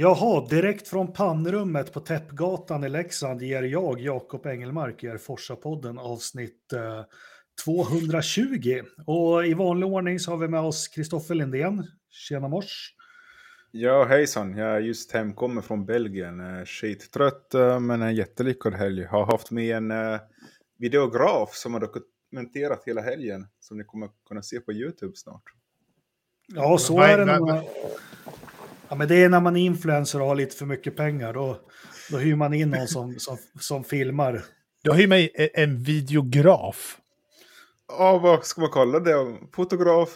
Jaha, direkt från pannrummet på Täppgatan i Leksand ger jag, Jakob Engelmark, er Forsa-podden avsnitt eh, 220. Och i vanlig ordning så har vi med oss Kristoffer Lindén. Tjena mors. Ja, hejsan. Jag är just hemkommen från Belgien. Skittrött, eh, men en jättelyckad helg. Har haft med en uh, videograf som har dokumenterat hela helgen. Som ni kommer kunna se på YouTube snart. Ja, så är det. Man, ja, men det är när man är influencer och har lite för mycket pengar. Då, då hyr man in någon som, som, som filmar. Då hyr man en videograf. Ja, vad ska man kalla det? Fotograf.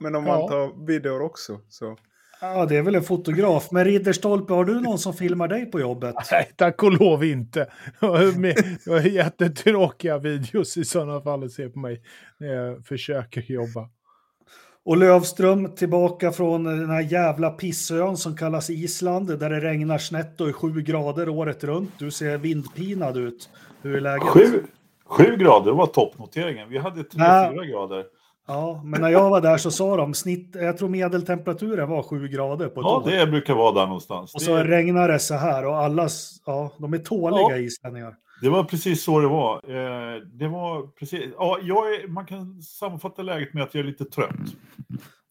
Men om ja. man tar videor också. Så. Ja, det är väl en fotograf. Men Ridderstolpe, har du någon som filmar dig på jobbet? Nej, tack och lov inte. Det var jättetråkiga videos i sådana fall att se på mig när jag försöker jobba. Och Lövström tillbaka från den här jävla pissön som kallas Island, där det regnar snett och är sju grader året runt. Du ser vindpinad ut. Hur är läget? Sju, sju grader var toppnoteringen. Vi hade tre, ja. fyra grader. Ja, men när jag var där så sa de snitt, jag tror medeltemperaturen var sju grader på ett Ja, år. det brukar vara där någonstans. Och så det... regnar det så här och alla, ja, de är tåliga ja. islänningar. Det var precis så det var. Eh, det var precis, ja, jag är, man kan sammanfatta läget med att jag är lite trött.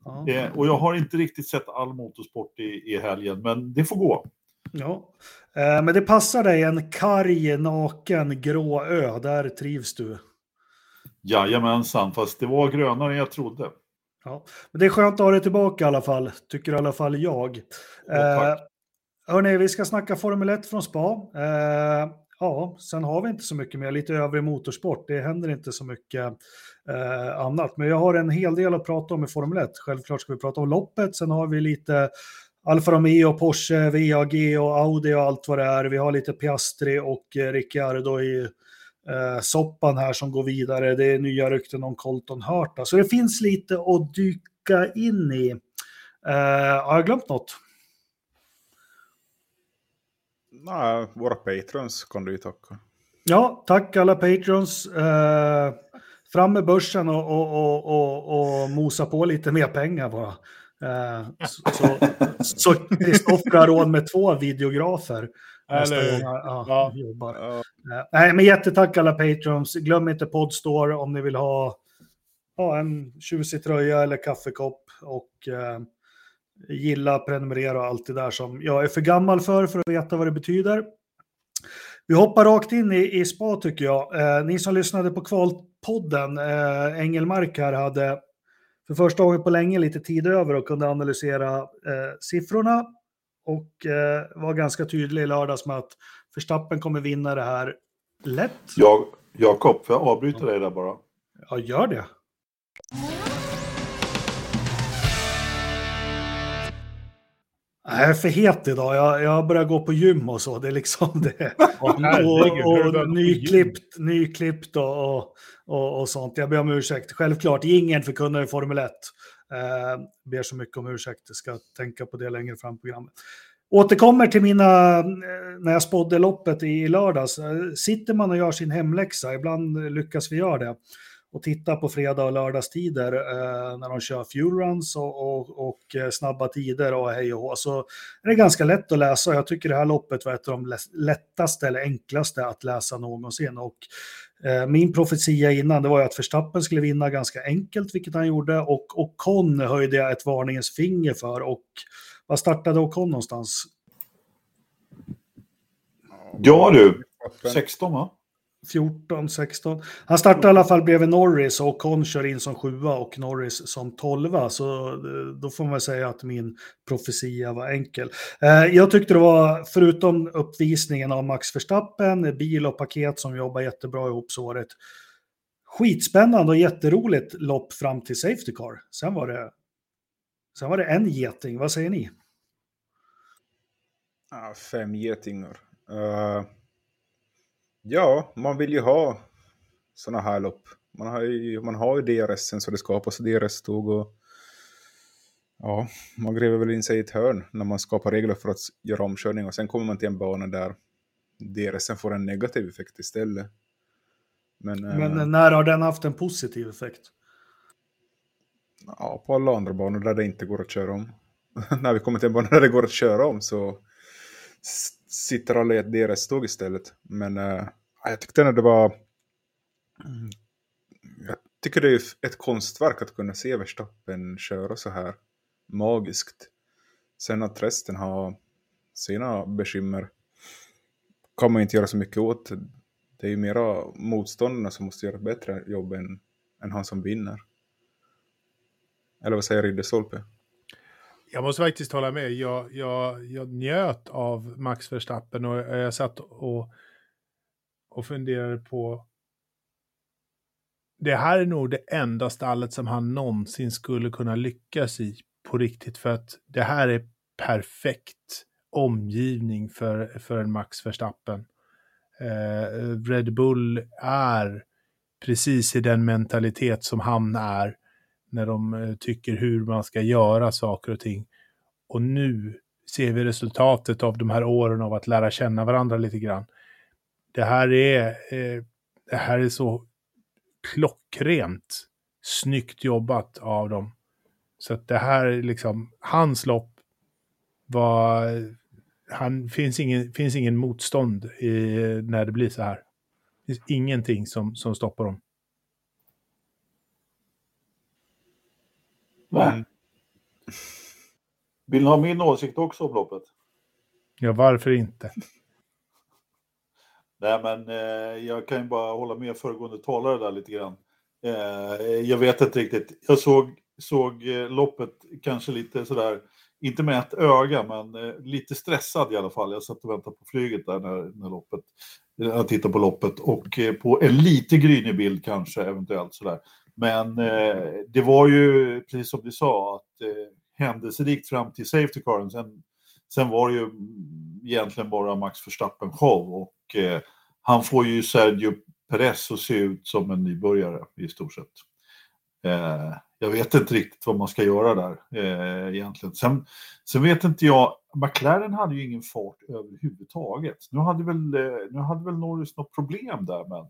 Ja. Eh, och jag har inte riktigt sett all motorsport i, i helgen, men det får gå. Ja, eh, men det passar dig en karg, naken, grå ö. Där trivs du. Jajamensan, fast det var grönare än jag trodde. Ja, men det är skönt att ha dig tillbaka i alla fall, tycker i alla fall jag. Ja, eh, hörni, vi ska snacka Formel 1 från spa. Eh, ja, sen har vi inte så mycket mer, lite övrig motorsport. Det händer inte så mycket eh, annat. Men jag har en hel del att prata om i Formel 1. Självklart ska vi prata om loppet, sen har vi lite Alfa Romeo, Porsche, VAG och Audi och allt vad det är. Vi har lite Piastri och eh, Ricciardo i eh, soppan här som går vidare. Det är nya rykten om Colton Hurta. Så det finns lite att dyka in i. Eh, har jag glömt något? Nej, våra patrons kan du ju tacka. Ja, tack alla patrons. Eh, fram med börsen och, och, och, och, mosa på lite mer pengar bara. Eh, så Kristoffer har råd med två videografer. Eller ja, ja. jobbar. Ja. Eh, nej, men jättetack alla patrons. Glöm inte Podstore om ni vill ha ja, en tjusig tröja eller kaffekopp. Och eh, gilla, prenumerera och allt det där som jag är för gammal för, för att veta vad det betyder. Vi hoppar rakt in i, i spa tycker jag. Eh, ni som lyssnade på kvalpodden, eh, Engelmark här hade för första gången på länge lite tid över och kunde analysera eh, siffrorna och eh, var ganska tydlig i lördags med att Förstappen kommer vinna det här lätt. Jag, Jakob, får jag avbryta dig där bara? Ja, gör det. Jag är för het idag. Jag, jag börjar gå på gym och så. Det är liksom det. och, och, och nyklippt, nyklippt och, och, och, sånt. Jag ber om ursäkt. Självklart, ingen förkunnar i Formel 1. Eh, ber så mycket om ursäkt. Jag ska tänka på det längre fram i programmet. Återkommer till mina, eh, när jag spådde loppet i lördags. Eh, sitter man och gör sin hemläxa, ibland lyckas vi göra det, och titta på fredag och lördagstider eh, när de kör fuelruns och, och, och eh, snabba tider och hej och hå, så är det ganska lätt att läsa. Jag tycker det här loppet var ett av de lättaste eller enklaste att läsa någonsin. Och eh, min profetia innan det var ju att Verstappen skulle vinna ganska enkelt, vilket han gjorde, och, och Con höjde jag ett varningens finger för. Och var startade Ocon någonstans? Ja du, 16 va? 14, 16. Han startade i alla fall bredvid Norris och Ocon kör in som sjua och Norris som tolva. Så eh, då får man säga att min profetia var enkel. Eh, jag tyckte det var, förutom uppvisningen av Max Verstappen, bil och paket som jobbar jättebra ihop så var det Skitspännande och jätteroligt lopp fram till Safety Car. Sen var det Sen var det en geting, vad säger ni? Ah, fem getingar. Uh, ja, man vill ju ha sådana här lopp. Man har ju, man har ju DRS så det skapas DRS-tåg och ja, man gräver väl in sig i ett hörn när man skapar regler för att göra omkörning och sen kommer man till en bana där DRS får en negativ effekt istället. Men, Men uh, när har den haft en positiv effekt? Ja, på alla andra banor där det inte går att köra om. när vi kommer till en bana där det går att köra om så sitter alla i ett DRS-tåg istället. Men äh, jag tyckte ändå det var... Mm, jag tycker det är ett konstverk att kunna se Verstappen köra så här magiskt. Sen att resten har sina bekymmer kan man inte göra så mycket åt. Det är ju mera motståndarna som måste göra ett bättre jobb än, än han som vinner. Eller vad säger Ridderstolpe? Jag måste faktiskt hålla med. Jag, jag, jag njöt av Max Verstappen och jag satt och, och funderade på det här är nog det enda stallet som han någonsin skulle kunna lyckas i på riktigt. För att det här är perfekt omgivning för, för en Max Verstappen. Eh, Red Bull är precis i den mentalitet som han är när de eh, tycker hur man ska göra saker och ting. Och nu ser vi resultatet av de här åren av att lära känna varandra lite grann. Det här är, eh, det här är så klockrent snyggt jobbat av dem. Så att det här är liksom, hans lopp var, han, finns ingen, finns ingen motstånd i, när det blir så här. Det finns ingenting som, som stoppar dem. Mm. Vill ni ha min åsikt också om loppet? Ja, varför inte? Nej, men eh, jag kan ju bara hålla med föregående talare där lite grann. Eh, jag vet inte riktigt. Jag såg, såg eh, loppet kanske lite sådär, inte med ett öga, men eh, lite stressad i alla fall. Jag satt och väntade på flyget där när, när loppet, jag tittade på loppet och eh, på en lite grynig bild kanske eventuellt sådär. Men eh, det var ju, precis som du sa, att eh, händelserikt fram till Safety Caren. Sen, sen var det ju egentligen bara Max Verstappen show och eh, han får ju Sergio Perez att se ut som en nybörjare i stort sett. Eh, jag vet inte riktigt vad man ska göra där eh, egentligen. Sen, sen vet inte jag, McLaren hade ju ingen fart överhuvudtaget. Nu hade väl, eh, nu hade väl Norris något problem där, men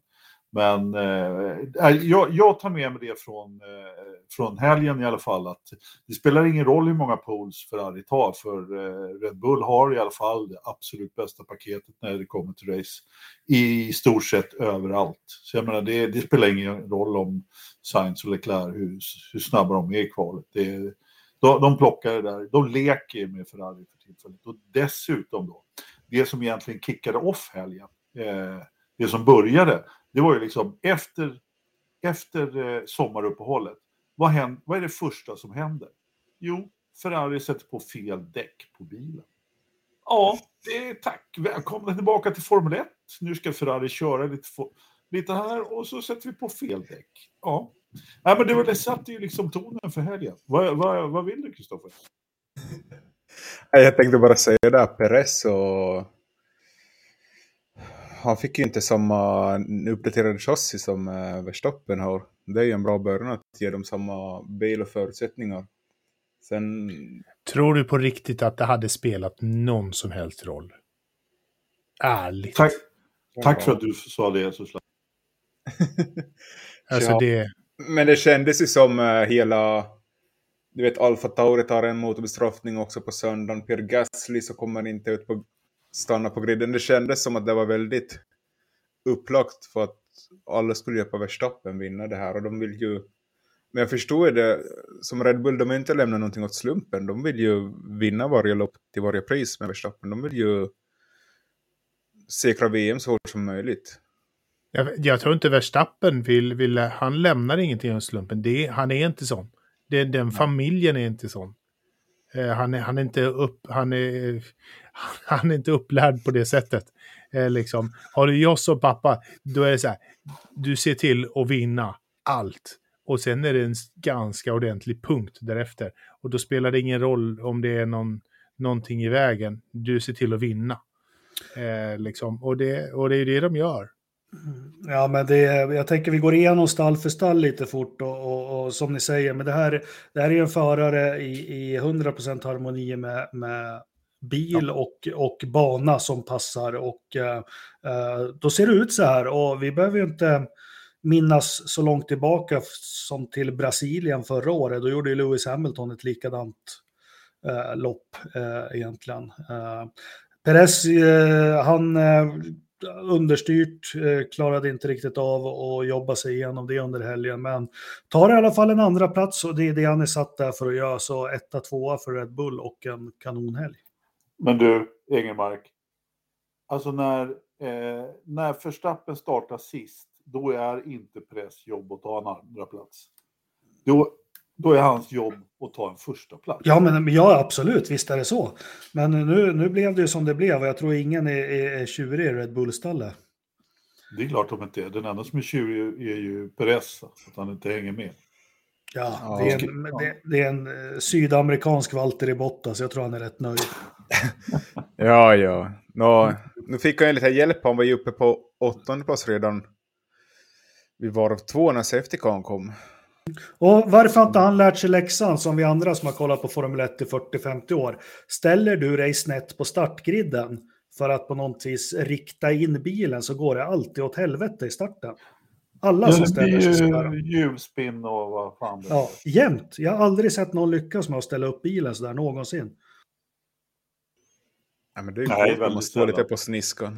men eh, äh, jag, jag, tar med mig det från, eh, från helgen i alla fall. att Det spelar ingen roll hur många pools Ferrari tar, för eh, Red Bull har i alla fall det absolut bästa paketet när det kommer till race. I stort sett överallt. Så jag menar, det, det spelar ingen roll om Sainz och Leclerc, hur, hur snabba de är i kvalet. Det, de, de plockar det där, de leker med Ferrari för tillfället. Och dessutom då, det som egentligen kickade off helgen, eh, det som började, det var ju liksom efter, efter eh, sommaruppehållet. Vad, händer, vad är det första som händer? Jo, Ferrari sätter på fel däck på bilen. Ja, det är tack. Välkomna tillbaka till Formel 1. Nu ska Ferrari köra lite, lite här och så sätter vi på fel däck. Ja, Nej, men det, var, det satte ju liksom tonen för helgen. Vad, vad, vad vill du, Kristoffer? Jag tänkte bara säga det, Perez och han fick ju inte samma uppdaterade chassi som uh, Verstappen har. Det är ju en bra början att ge dem samma bil och förutsättningar. Sen... Tror du på riktigt att det hade spelat någon som helst roll? Ärligt. Tack, Tack för att du sa det, Suslan. alltså ja. det... Men det kändes ju som uh, hela... Du vet, Alfa Tauri tar en motorbestraffning också på söndagen. Pierre Gasly så kommer inte ut på stanna på griden. Det kändes som att det var väldigt upplagt för att alla skulle hjälpa Verstappen vinna det här och de vill ju men jag förstår det, som Red Bull, de har inte lämnat någonting åt slumpen. De vill ju vinna varje lopp till varje pris med Verstappen. De vill ju säkra VM så hårt som möjligt. Jag, jag tror inte Verstappen vill, vill, han lämnar ingenting åt slumpen. Det, han är inte sån. Det, den familjen är inte sån. Eh, han, är, han, är inte upp, han, är, han är inte upplärd på det sättet. Eh, liksom. Har du Joss och pappa, då är det så här, du ser till att vinna allt. Och sen är det en ganska ordentlig punkt därefter. Och då spelar det ingen roll om det är någon, någonting i vägen. Du ser till att vinna. Eh, liksom. och, det, och det är det de gör. Mm. Ja, men det, jag tänker vi går igenom stall för stall lite fort och, och, och som ni säger, men det här, det här är en förare i, i 100% harmoni med, med bil och, och bana som passar och uh, då ser det ut så här och vi behöver ju inte minnas så långt tillbaka som till Brasilien förra året. Då gjorde ju Lewis Hamilton ett likadant eh, lopp eh, egentligen. Eh, Perez, eh, han eh, understyrt, eh, klarade inte riktigt av att jobba sig igenom det under helgen, men tar i alla fall en andra plats och det är det han är satt där för att göra, så etta, tvåa för Red Bull och en kanonhelg. Men du, Egenmark, alltså när, eh, när Verstappen startar sist, då är inte press jobb att ta en andra plats. Då, då är hans jobb att ta en första plats. Ja, men, ja, absolut, visst är det så. Men nu, nu blev det ju som det blev och jag tror ingen är, är, är tjurig i Red Bull-stallet. Det är klart de inte är. Den enda som är tjurig är ju Perez, att han inte hänger med. Ja, det, är en, det, det, är en eh, sydamerikansk Walter i Bottas, jag tror han är rätt nöjd. Ja, ja. Nå, nu fick han lite hjälp, han var ju uppe på åttonde plats redan vid varv två när Safety Car kom. Och varför har inte han lärt sig läxan som vi andra som har kollat på Formel 1 i 40-50 år? Ställer du dig snett på startgriden för att på något vis rikta in bilen så går det alltid åt helvete i starten. Alla som ställer sig sådär. Hjulspinn och vad fan det är. Ja, jämt. Jag har aldrig sett någon lyckas med att ställa upp bilen sådär någonsin. Ja, men det är ju Nej, coolt man står lite på sniskan.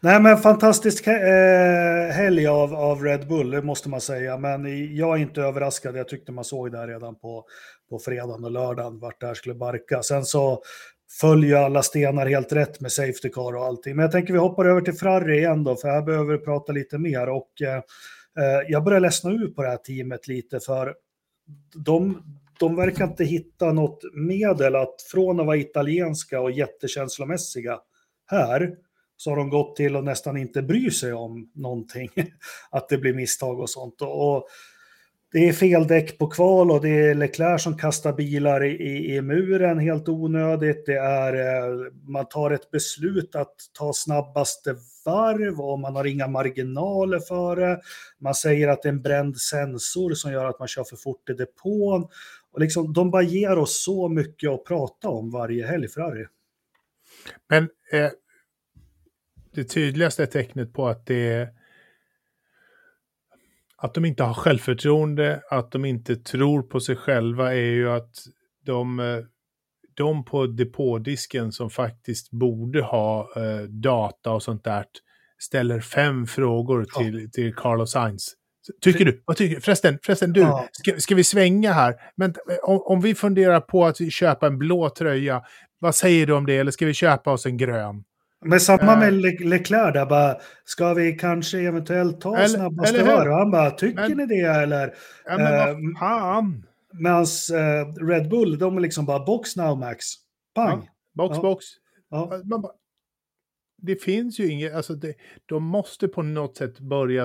Nej, men fantastisk eh, helg av, av Red Bull, det måste man säga. Men jag är inte överraskad. Jag tyckte man såg det redan på, på fredagen och lördagen vart det här skulle barka. Sen så följer alla stenar helt rätt med Safety Car och allting. Men jag tänker vi hoppar över till Ferrari igen då, för här behöver vi prata lite mer. Och eh, eh jag börjar ledsna ut på det här teamet lite, för de, de verkar inte hitta något medel att från att vara italienska och jättekänslomässiga här så har de gått till att nästan inte bry sig om någonting, att det blir misstag och sånt. Och det är fel däck på kval och det är Leclerc som kastar bilar i, i, muren helt onödigt. Det är, eh, man tar ett beslut att ta snabbaste varv och man har inga marginaler för det. Man säger att det är en bränd sensor som gör att man kör för fort i depån. Och liksom, de bara ger oss så mycket att prata om varje helg, Ferrari. Men eh, det tydligaste tecknet på att det är att de inte har självförtroende, att de inte tror på sig själva är ju att de, eh, de på depådisken som faktiskt borde ha eh, data och sånt där ställer fem frågor till, ja. till Carlos Sainz. Tycker du? Vad tycker du? Förresten, förresten du, ja. ska, ska, vi svänga här? Men eh, om, om vi funderar på att köpa en blå tröja, vad säger du om det? Eller ska vi köpa oss en grön? Men samma med Le Leclerc där, bara, ska vi kanske eventuellt ta eller, snabbaste varv? Han bara, tycker men, ni det eller? Ja, men vad ehm, fan? Medan eh, Red Bull, de är liksom bara box now Max. Pang! Ja, box, ja. box. Ja. Man bara, det finns ju inget, alltså det, de måste på något sätt börja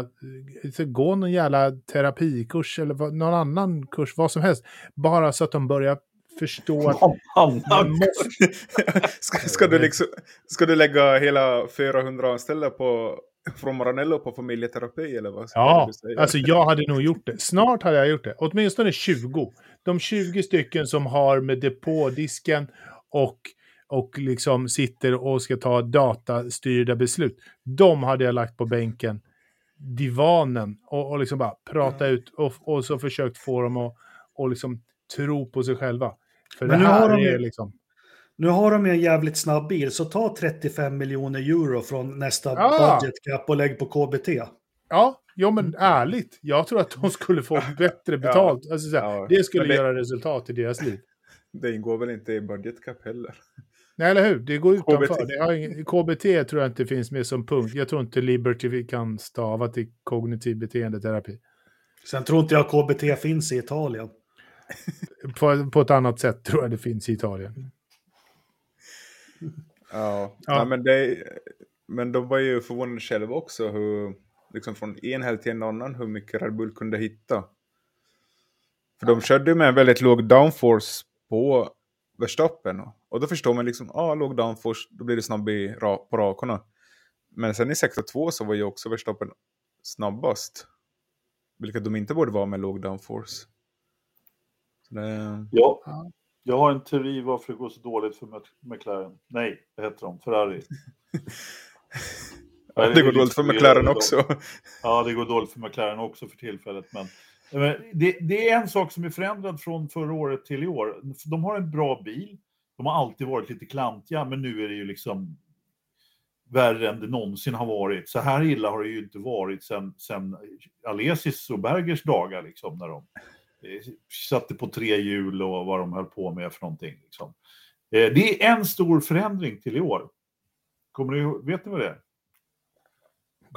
eh, gå någon jävla terapikurs eller någon annan kurs, vad som helst. Bara så att de börjar förstå att... ska, ska, du liksom, ska du lägga hela 400 anställda på, från Maranello på familjeterapi eller vad? Ja, alltså jag hade nog gjort det. Snart hade jag gjort det. Åtminstone 20. De 20 stycken som har med depådisken och och liksom sitter och ska ta datastyrda beslut. De hade jag lagt på bänken, divanen och, och liksom bara prata ut och, och så försökt få dem att och liksom tro på sig själva. För Men det här de, är liksom... Nu har de en jävligt snabb bil, så ta 35 miljoner euro från nästa ja. budget cap och lägg på KBT. Ja, jo men ärligt. Jag tror att de skulle få bättre betalt. Ja. Alltså, ja. Det skulle det... göra resultat i deras liv. Det ingår väl inte i budget cap heller? Nej, eller hur? Det går utanför. KBT. Det har ingen... KBT tror jag inte finns med som punkt. Jag tror inte Liberty kan stava till kognitiv beteendeterapi. Sen tror inte jag KBT finns i Italien på, på ett annat sätt tror jag det finns i Italien. Ja, ja. Nej, men, det, men de var ju förvånade själva också hur, liksom från en helg till en annan, hur mycket Red Bull kunde hitta. För de körde med en väldigt låg downforce på Verstappen. Och då förstår man liksom, ja, ah, låg downforce, då blir det snabb i, på rakorna. Men sen i sektor 2 så var ju också Verstappen snabbast. Vilket de inte borde vara med låg downforce. Det... Ja, jag har en teori varför det går så dåligt för McLaren. Nej, vad heter de? Ferrari. ja, det går dåligt för McLaren också. Ja, det går dåligt för McLaren också för tillfället. Men det, det, är en sak som är förändrad från förra året till i år. De har en bra bil. De har alltid varit lite klantiga, men nu är det ju liksom värre än det någonsin har varit. Så här illa har det ju inte varit sedan sen Alesis och Bergers dagar, liksom, när de eh, satte på tre hjul och vad de höll på med för någonting. Liksom. Eh, det är en stor förändring till i år. Kommer du, vet ni vad det är?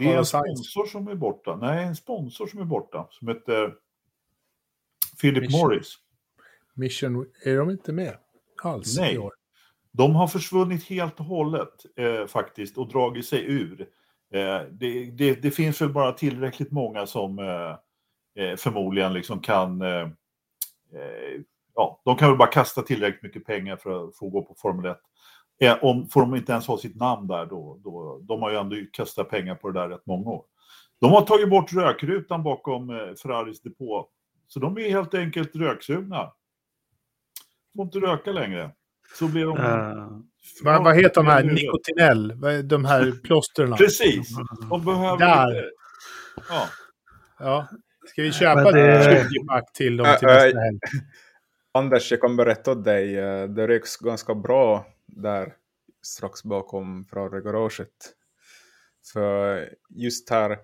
Det är en sponsor som är borta. Nej, en sponsor som är borta. Som heter Philip Mission. Morris. Mission, är de inte med alls Nej. i år? De har försvunnit helt och hållet eh, faktiskt och dragit sig ur. Eh, det, det, det, finns väl bara tillräckligt många som eh, eh förmodligen liksom kan... Eh, eh, ja, de kan väl bara kasta tillräckligt mycket pengar för att få gå på Formel 1. Om, får de inte ens ha sitt namn där då, då, de har ju ändå kastat pengar på det där rätt många år. De har tagit bort rökrutan bakom Ferraris depå. Så de är helt enkelt röksugna. Får inte röka längre. Så blir de... Uh, vad, vad heter de här? Nikotinell? De här plåsterna? Precis. De behöver Där. lite... Ja. ja. Ska vi köpa det... 20 pack till dem till nästa helg? Anders, jag kan berätta åt dig. Eh, det röks ganska bra där strax bakom Ferrari-garaget. För just här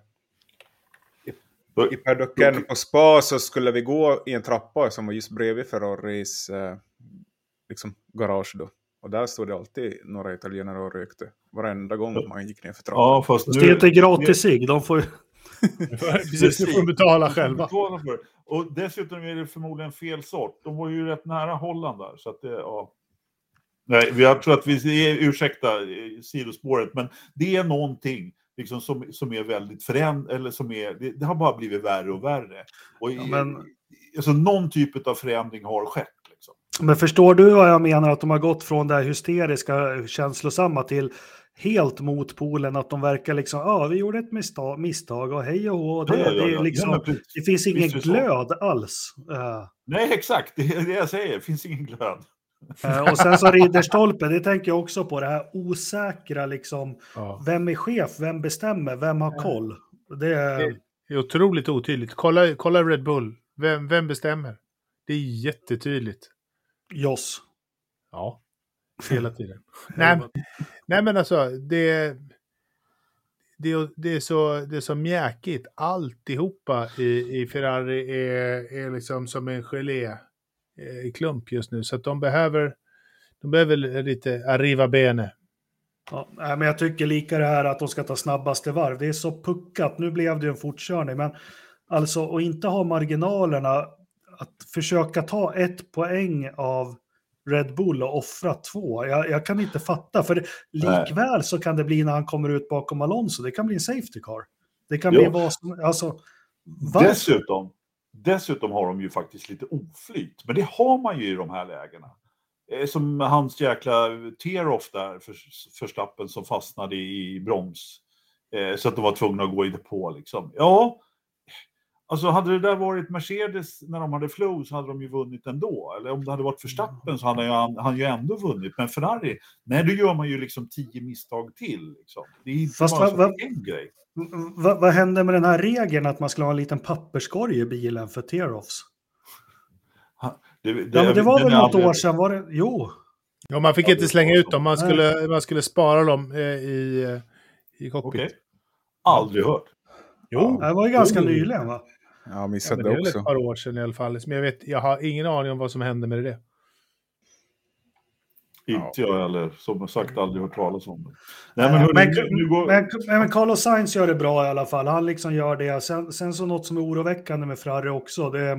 i paddocken på spa så skulle vi gå i en trappa som var just bredvid Ferraris eh, liksom garage då. Och där stod det alltid några italienare och rökte. Varenda gång man gick ner för trappan. Ja, fast nu, det är inte gratis sig. De får Precis, nu får de betala själva. Och dessutom är det förmodligen fel sort. De var ju rätt nära Holland där. Så att det, ja. Nej, jag tror att vi, ursäkta eh, sidospåret, men det är någonting liksom som, som är väldigt föränd eller som är, det, det, har bara blivit värre och värre. Och ja, men... alltså, någon typ av förändring har skett. Men förstår du vad jag menar? Att de har gått från det här hysteriska, känslosamma till helt mot polen. Att de verkar liksom, ja, ah, vi gjorde ett misstag, misstag och hej och hå. Det, ja, ja, ja. det, liksom, det finns ingen glöd alls. Uh. Nej, exakt. Det är det jag säger. Det finns ingen glöd. Uh, och sen så Ridderstolpe, det tänker jag också på. Det här osäkra, liksom. Vem är chef? Vem bestämmer? Vem har koll? Det är, det är otroligt otydligt. Kolla, kolla Red Bull. Vem, vem bestämmer? Det är jättetydligt. Joss. Ja, hela tiden. nej, nej, men alltså det, det, det, är så, det är så mjäkigt. Alltihopa i, i Ferrari är, är liksom som en gelé eh, i klump just nu. Så att de behöver, de behöver lite arriva bene. Ja, men jag tycker lika det här att de ska ta snabbaste varv. Det är så puckat. Nu blev det en fortkörning, men alltså att inte ha marginalerna att försöka ta ett poäng av Red Bull och offra två. Jag, jag kan inte fatta, för likväl så kan det bli när han kommer ut bakom Alonso, det kan bli en safety car. Det kan jo. bli vad som, alltså. Dessutom, dessutom har de ju faktiskt lite oflyt, men det har man ju i de här lägena. Eh, som hans jäkla tear-off där för, för stappen som fastnade i broms. Eh, så att de var tvungna att gå i depå liksom. Ja, Alltså hade det där varit Mercedes när de hade flow så hade de ju vunnit ändå. Eller om det hade varit Verstappen så hade han, han ju ändå vunnit. Men Ferrari, nej då gör man ju liksom tio misstag till. Liksom. Det är inte Fast bara va, en grej. Vad va hände med den här regeln att man skulle ha en liten papperskorg i bilen för tear-offs? Det, det, ja, det var väl något aldrig... år sedan? Var det? Jo. Ja, man fick ja, inte slänga ut dem. Man skulle, man skulle spara dem eh, i, eh, i cockpit. Okay. Aldrig hört. Jo. Det var ju ganska jo. nyligen va? Jag har missat ja, det, det också. Det är ett par år sedan i alla fall. Men jag, vet, jag har ingen aning om vad som hände med det. Inte jag heller, som sagt aldrig hört talas om det. Nej, men, hörni, men, nu går... men, men Carlos Sainz gör det bra i alla fall. Han liksom gör det. Sen, sen så något som är oroväckande med Ferrari också. Det är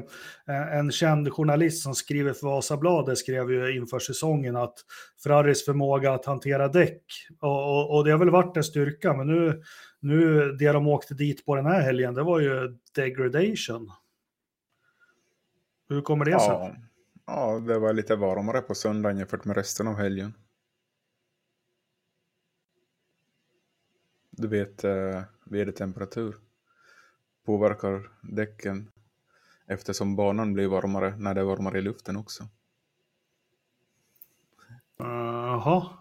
eh, en känd journalist som skriver för Vasabladet skrev ju inför säsongen att Ferraris förmåga att hantera däck och, och, och det har väl varit en styrka, men nu nu, det de åkte dit på den här helgen, det var ju degradation. Hur kommer det sig? Ja, ja, det var lite varmare på söndagen jämfört med resten av helgen. Du vet, eh, vädertemperatur påverkar däcken eftersom banan blir varmare när det är varmare i luften också. Jaha. Uh,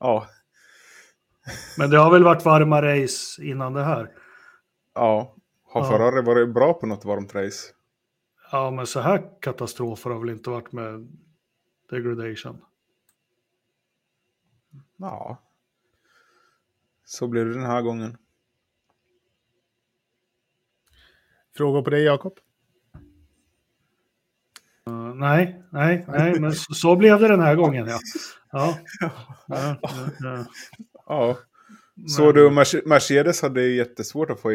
ja, men det har väl varit varma race innan det här? Ja, Har Ferrari varit bra på något varmt race? Ja, men så här katastrofer har väl inte varit med degradation? Ja. Så blir det den här gången. Frågor på dig, Jakob? Uh, nej, nej, nej, men så, så, blev det den här gången, ja. Ja. ja, ja, ja. Så du, Mercedes hade jättesvårt att få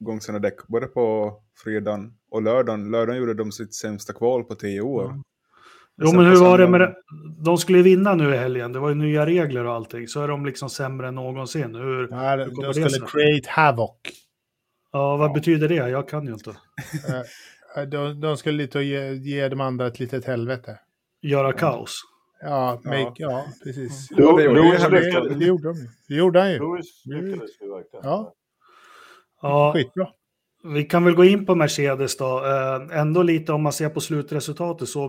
igång sina däck, både på fredagen och lördagen. Lördagen gjorde de sitt sämsta kval på tio år. Ja. Jo, men hur var det med det? De skulle vinna nu i helgen. Det var ju nya regler och allting. Så är de liksom sämre än någonsin. Hur, ja, hur de skulle create havoc. Ja, vad ja. betyder det? Jag kan ju inte. Eh, de, de skulle lite ge, ge de andra ett litet helvete. Göra kaos? Ja, make, ja. precis. Jo, det, gjorde Lewis det, det, gjorde de Det gjorde han ju. Lewis lyckades ju verkligen. Ja. ja. Skitbra. Vi kan väl gå in på Mercedes då. Äh, ändå lite om man ser på slutresultatet så.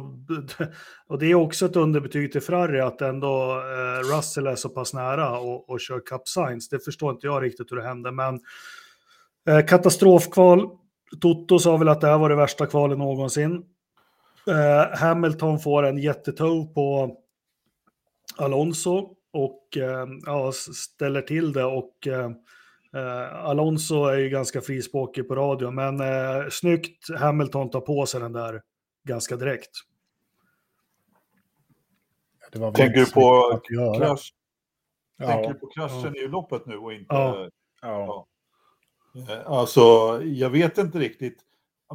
Och det är också ett underbetyg till Ferrari att ändå äh, Russell är så pass nära och, och kör Cup Science. Det förstår inte jag riktigt hur det hände, men äh, katastrofkval. Toto sa väl att det här var det värsta kvalet någonsin. Hamilton får en jättetov på Alonso och ja, ställer till det och Uh, Alonso är ju ganska frispråkig på radio, men uh, snyggt Hamilton tar på sig den där ganska direkt. Tänker du på krasch? Ja. Tänker du på kraschen ja. i loppet nu och inte... Ja. ja. Uh, alltså, jag vet inte riktigt.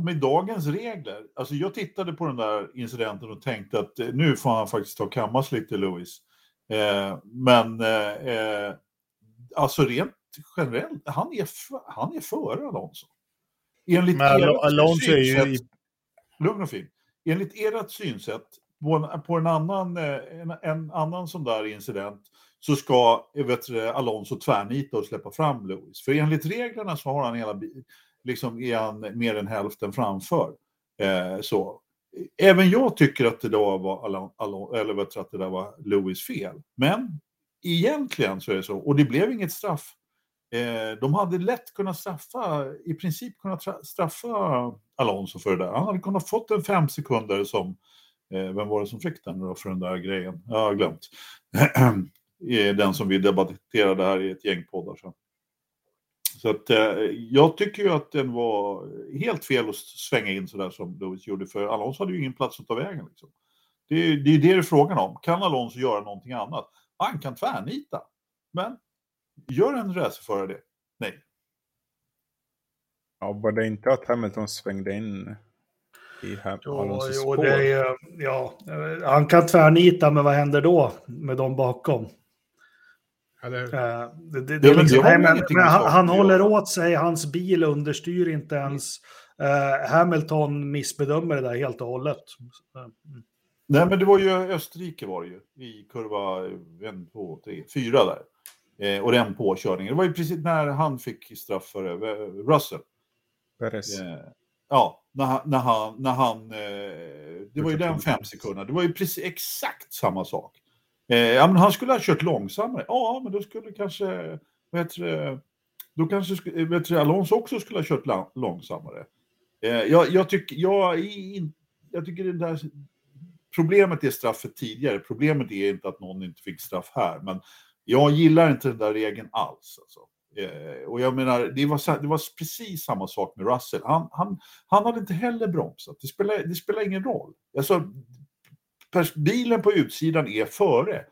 Med dagens regler, alltså jag tittade på den där incidenten och tänkte att nu får han faktiskt ta kammas lite, Lewis. men alltså rent generellt, han är, han är före Alonso. Enligt Men Alonso är ju... Lugn och fin. Enligt ert synsätt, på en, på en annan, eh, en, en, annan sån där incident, så ska vet du, Alonso tvärnita och släppa fram Lewis. För enligt reglerna så har han hela, liksom är han mer än hälften framför. Eh, så. Även jag tycker att det, då var eller att det där var Lewis fel. Men egentligen så är det så, och det blev inget straff Eh, de hade lätt kunnat straffa, i princip kunnat straffa Alonso för det där. Han hade kunnat fått en fem sekunder som, eh, vem var det som fick den då för den där grejen? Jag har glömt. Eh, den som vi debatterade här i ett gäng poddar sedan. Så att, eh, jag tycker ju att den var helt fel att svänga in sådär som Lewis gjorde, för Alonso hade ju ingen plats att ta vägen. Liksom. Det, är, det är det det är frågan om. Kan Alonso göra någonting annat? Han kan tvärnita. Men Gör en racerförare det? Nej. Ja, var det inte att Hamilton svängde in i Alonsos spår? Det är, ja, han kan tvärnita, men vad händer då med dem bakom? Han, håller åt sig, hans bil understyr inte ens. Uh, Hamilton missbedömer det där helt och hållet. Mm. Nej, men det var ju Österrike var det ju i kurva 1, 2, 3, 4 där. Eh, och den påkörningen. Det var ju precis när han fick straff för eh, Russell. Perez. Eh, ja, när han... När han, när han eh, det var ju den fem sekunderna. Det var ju precis exakt samma sak. Eh, ja, men han skulle ha kört långsammare. Ja, men då skulle kanske... Vad heter Då kanske eh, vet du, Alonso också skulle ha kört långsammare. Eh, jag, jag, tyck, jag, jag tycker det där problemet är straffet tidigare. Problemet är inte att någon inte fick straff här, men jag gillar inte den där regeln alls. Alltså. Eh, och jag menar, det var, det var precis samma sak med Russell. Han, han, han hade inte heller bromsat. Det spelar, det spelar ingen roll. Alltså, bilen på utsidan är före.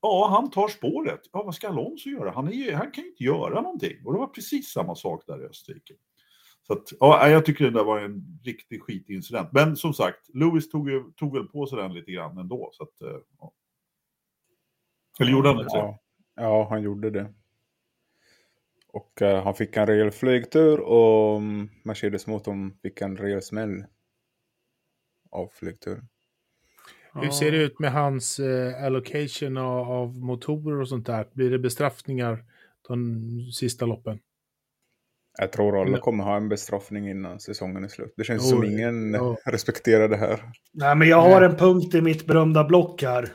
Ja, han tar spåret. Ja, vad ska Alonso göra? Han, är, han kan ju inte göra någonting. Och det var precis samma sak där i Österrike. Så att, ja, jag tycker det där var en riktig skitincident. Men som sagt, Lewis tog, ju, tog väl på sig den lite grann ändå. Så att, eh, ja. Eller gjorde han det? Ja. ja, han gjorde det. Och uh, han fick en rejäl flygtur och Mercedes-motorn fick en rejäl smäll av flygturen. Hur ser det ut med hans uh, allocation av, av, motorer och sånt där? Blir det bestraffningar de sista loppen? Jag tror alla kommer ha en bestraffning innan säsongen är slut. Det känns oh, som ingen oh. respekterar det här. Nej, men jag har en punkt i mitt berömda block här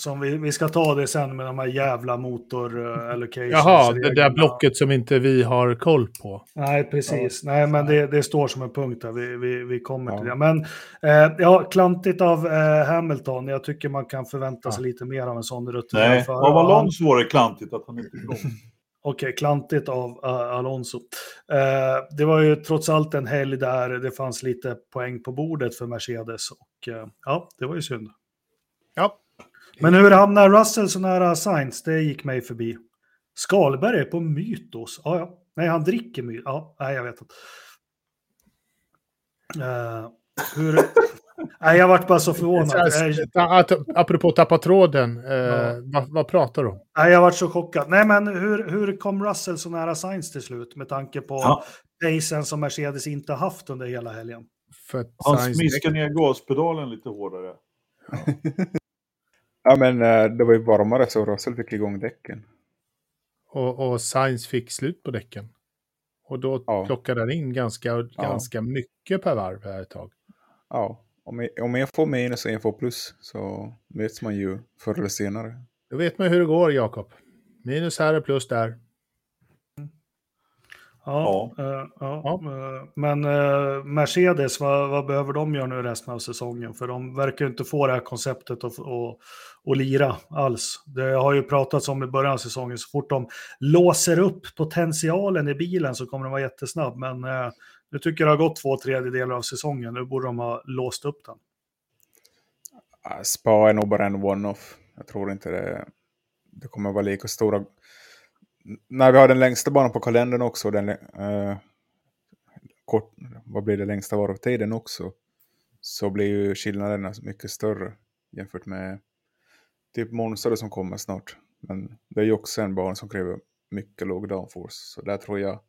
som vi, vi ska ta det sen med de här jävla motor uh, allocations. Jaha, det där blocket som inte vi har koll på. Nej, precis. Ja. Nej, men det, det står som en punkt där. Vi, vi, vi kommer ja. till det. Men eh, ja, klantigt av eh, Hamilton. Jag tycker man kan förvänta sig lite mer av en sån rutin. Nej, av Alonso var det klantigt att han inte kom. Okej, okay, klantigt av uh, Alonso. Uh, det var ju trots allt en helg där det fanns lite poäng på bordet för Mercedes och uh, ja, det var ju synd. Ja. Men hur hamnar Russell så nära Sainz? Det gick mig förbi. Skalberg är på Mytos. Ja, ja. Nej, han dricker Mytos. Ja, nej, jag vet inte. hur... Nej, jag vart bara så förvånad. apropå tappa tråden, eh, ja. vad, vad, pratar du om? Nej, jag vart så chockad. Nej, men hur, hur kom Russell så nära Sainz till slut med tanke på ja. pacen som Mercedes inte haft under hela helgen? För Han smiskade ner gaspedalen lite hårdare. Ja. Ja, men eh, det var ju varmare så Russell fick igång däcken. Och, och Sainz fick slut på däcken. Och då ja. plockade han in ganska, ganska mycket per varv här ett tag. Ja, om, om en får minus och en får plus så vet man ju förr eller senare. Då vet man hur det går, Jakob. Minus här och plus där. Ja, ja. Uh, ja. Uh, men uh, Mercedes, vad, vad, behöver de göra nu resten av säsongen? För de verkar inte få det här konceptet att, att, att lira alls. Det har ju pratats om i början av säsongen, så fort de låser upp potentialen i bilen så kommer de vara jättesnabb. Men nu tycker jag det har gått två tredjedelar av säsongen. Nu borde de ha låst upp den. Spa är nog bara en one-off. Jag tror inte det, det kommer vara lika stora... När vi har den längsta banan på kalendern också, den, eh, kort, vad blir det längsta varvtiden också, så blir ju skillnaderna mycket större jämfört med typ Monster som kommer snart. Men det är ju också en bana som kräver mycket låg downforce, så där tror jag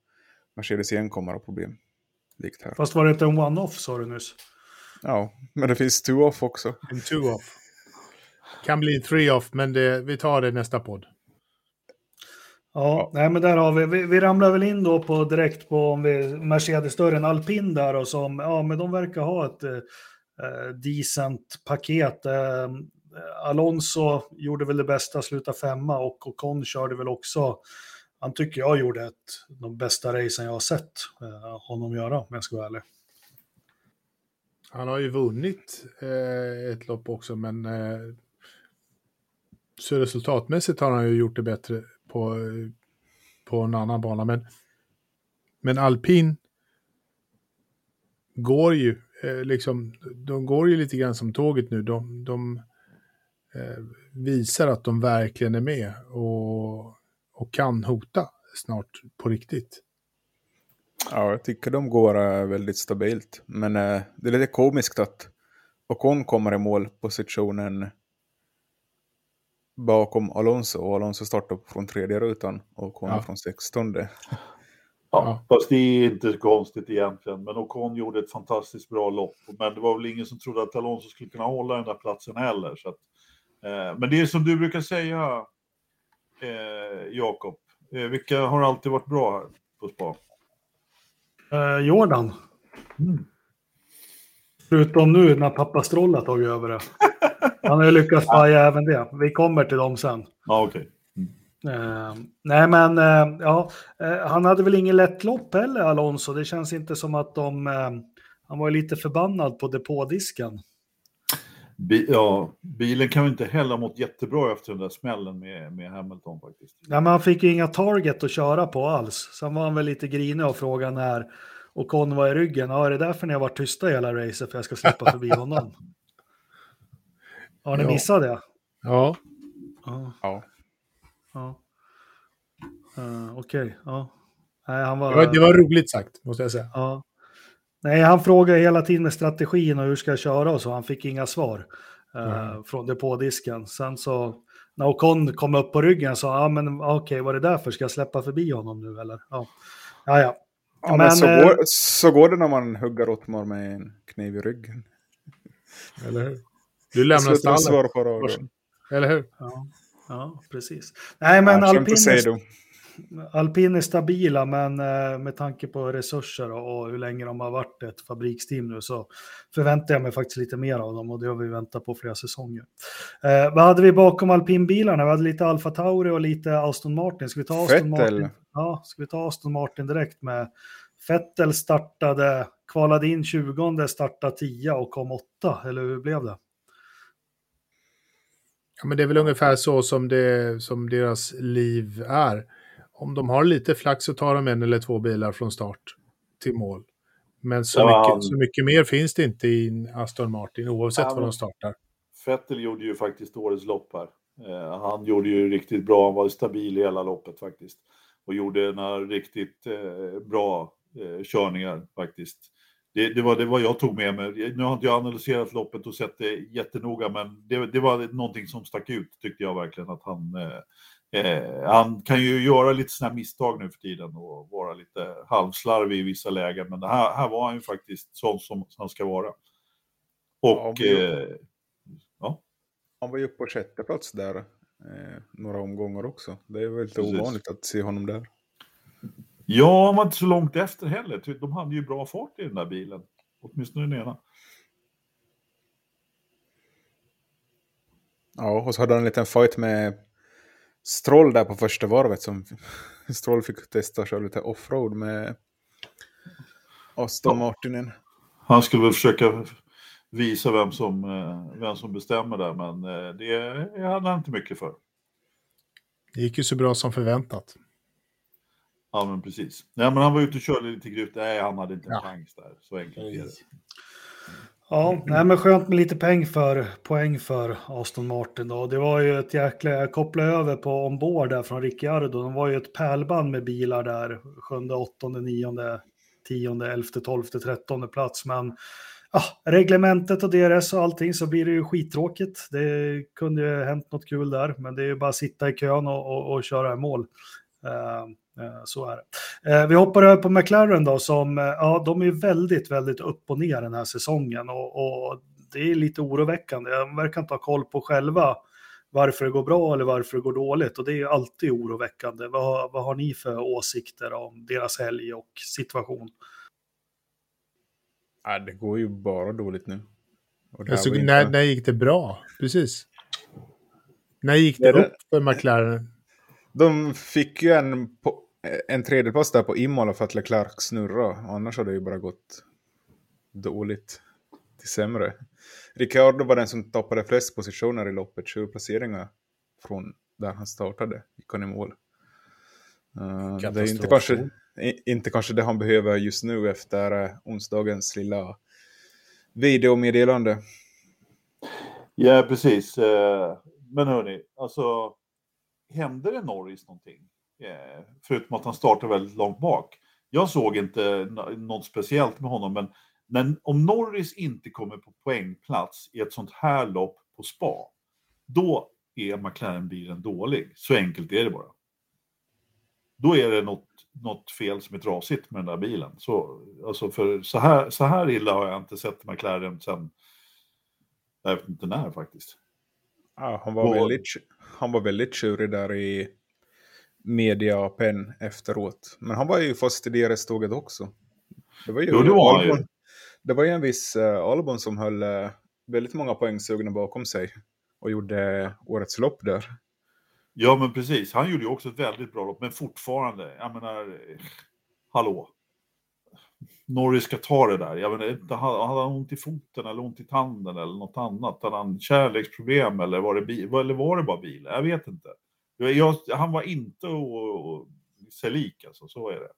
Mercedes igen kommer att ha problem likt här. Fast var det inte en one-off sa du nyss? Ja, men det finns two-off också. En two-off. Kan bli en three-off, men det, vi tar det nästa podd. Ja, nej men där har vi, vi, vi ramlar väl in då på direkt på om vi Mercedes större än alpin där och som, ja men de verkar ha ett eh, decent paket. Eh, Alonso gjorde väl det bästa, sluta femma och Ocon körde väl också han tycker jag gjorde ett, de bästa racen jag har sett eh, honom göra, om jag ska vara ärlig. Han har ju vunnit eh, ett lopp också, men eh, så resultatmässigt har han ju gjort det bättre på, på en annan bana. Men, men alpin går ju, eh, liksom, de går ju lite grann som tåget nu. De, de eh, visar att de verkligen är med och och kan hota snart på riktigt. Ja, jag tycker de går eh, väldigt stabilt. Men eh, det är lite komiskt att Ocon kommer i målpositionen bakom Alonso och Alonso startar från tredje rutan och Ocon ja. från sextonde. Ja, fast det är inte konstigt egentligen. Men Ocon gjorde ett fantastiskt bra lopp. Men det var väl ingen som trodde att Alonso skulle kunna hålla den där platsen heller. Så att, eh, men det är som du brukar säga, eh, Jakob. Eh, vilka har alltid varit bra här på spa? Eh, Jordan. Mm. Förutom nu när pappa Stroll har tagit över det. Han har ju lyckats paja även det. Vi kommer till dem sen. Ja, okej. Okay. Uh, nej, men uh, ja, uh, han hade väl ingen lätt lopp heller, Alonso. Det känns inte som att de... han var lite förbannad på depådisken. Bi ja, bilen kan ju inte heller ha mått jättebra efter den där smällen med, med Hamilton faktiskt. Ja, men han fick ju inga target att köra på alls. Sen var han väl lite grinig och frågade när och Con var i ryggen. Ja, är det därför ni har varit tysta hela racet för jag ska släppa förbi honom? Har ni ja. missat det? Ja. Ja. ja. ja. Uh, Okej, okay. ja. Nej, han var... Det var, det var roligt sagt, måste jag säga. Ja. Nej, han frågade hela tiden med strategin och hur ska jag köra och så. Han fick inga svar mm. från depådisken. Sen så när Ocon kom upp på ryggen sa ja men okej, okay, var det därför? Ska jag släppa förbi honom nu eller? Ja, ja. ja. ja men, men så, äh, går, så går det när man hugger Ottmar med en kniv i ryggen. Eller hur? Du lämnar stallet. Eller hur? Ja, ja precis. Nej, men alpin... alpin är stabila, men eh, med tanke på resurser och, och hur länge de har varit ett fabriksteam nu så förväntar jag mig faktiskt lite mer av dem och det har vi väntat på flera säsonger. Eh, vad hade vi bakom alpinbilarna? Vi hade lite Alfa Tauri och lite Aston Martin. Ska vi ta Aston Fettel. Martin? Ja, ska vi ta Aston Martin direkt med Fettel startade, kvalade in 20, startade 10 och kom 8, eller hur blev det? Ja, men det är väl ungefär så som, det, som deras liv är. Om de har lite flax så tar de en eller två bilar från start till mål. Men så, ja, mycket, så mycket mer finns det inte i Aston Martin oavsett ja, var de startar. Fettel gjorde ju faktiskt årets lopp här. Eh, han gjorde ju riktigt bra, han var stabil i hela loppet faktiskt. Och gjorde några riktigt eh, bra eh, körningar faktiskt. Det, det, var det var jag tog med mig. Nu har inte jag analyserat loppet och sett det jättenoga, men det, det var någonting som stack ut tyckte jag verkligen att han eh, eh, han kan ju göra lite sådana misstag nu för tiden och vara lite halvslarvig i vissa lägen, men det här, här var han ju faktiskt sån som han ska vara. Och ja, eh, ja. Han var ju på sjätte plats där eh, några omgångar också. Det är väldigt Precis. ovanligt att se honom där. Ja, han var inte så långt efter heller. De hade ju bra fart i den där bilen. Åtminstone den ena. Ja, och så hade han en liten fight med Stroll där på första varvet som Stroll fick testa köra lite offroad med Aston ja. Martinen. Han skulle väl försöka visa vem som, eh, vem som bestämmer där, men eh, det hade han inte mycket för. Det gick ju så bra som förväntat. Ja, men precis. Nej, men han var ute och körde lite grut. Nej, han hade inte en ja. chans där. Så enkelt är det. Ja, nej, men skönt med lite poäng för, poäng för Aston Martin. Då. Det var ju ett jäkla, jag kopplade över på ombord där från Ricciardo. De var ju ett pärlband med bilar där, sjunde, åttonde, nionde, tionde, elfte, tolfte, trettonde plats. Men ja, reglementet och DRS och allting så blir det ju skittråkigt. Det kunde ju hänt något kul där, men det är ju bara att sitta i kön och, och, och köra i mål. Uh, så är det. Eh, vi hoppar över på McLaren då som, eh, ja de är väldigt, väldigt upp och ner den här säsongen och, och det är lite oroväckande. De verkar inte ha koll på själva varför det går bra eller varför det går dåligt och det är alltid oroväckande. Vad, vad har ni för åsikter om deras helg och situation? Ja, det går ju bara dåligt nu. Alltså, inte... när, när gick det bra? Precis. När gick det, det upp för McLaren? De fick ju en, en tredjeplats där på Imola för att Leclerc snurra. Annars hade det ju bara gått dåligt till sämre. Ricciardo var den som toppade flest positioner i loppet, 20 placeringar från där han startade, gick han i mål. Uh, det är inte kanske, inte kanske det han behöver just nu efter uh, onsdagens lilla videomeddelande. Ja, precis. Uh, men hörni, alltså hände det Norris någonting? Eh, förutom att han startade väldigt långt bak. Jag såg inte något speciellt med honom, men när, om Norris inte kommer på poängplats i ett sånt här lopp på spa, då är McLaren-bilen dålig. Så enkelt är det bara. Då är det något, något fel som är trasigt med den där bilen. Så, alltså för så, här, så här illa har jag inte sett McLaren sen, jag vet inte när faktiskt. Ja, han var och, väldigt han var väldigt tjurig där i media pen efteråt. Men han var ju fast i DRS-tåget också. Det var ju, jo, det var Albon, ju. Det var ju en viss uh, Albon som höll uh, väldigt många poängsugna bakom sig och gjorde årets lopp där. Ja, men precis. Han gjorde ju också ett väldigt bra lopp, men fortfarande, jag menar, hallå. Norris ska ta det där. Jag menar, hade han ont i foten eller ont i tanden eller något annat? Hade han kärleksproblem eller var det, bil, eller var det bara bil? Jag vet inte. Jag, han var inte sig lik, alltså, så är det.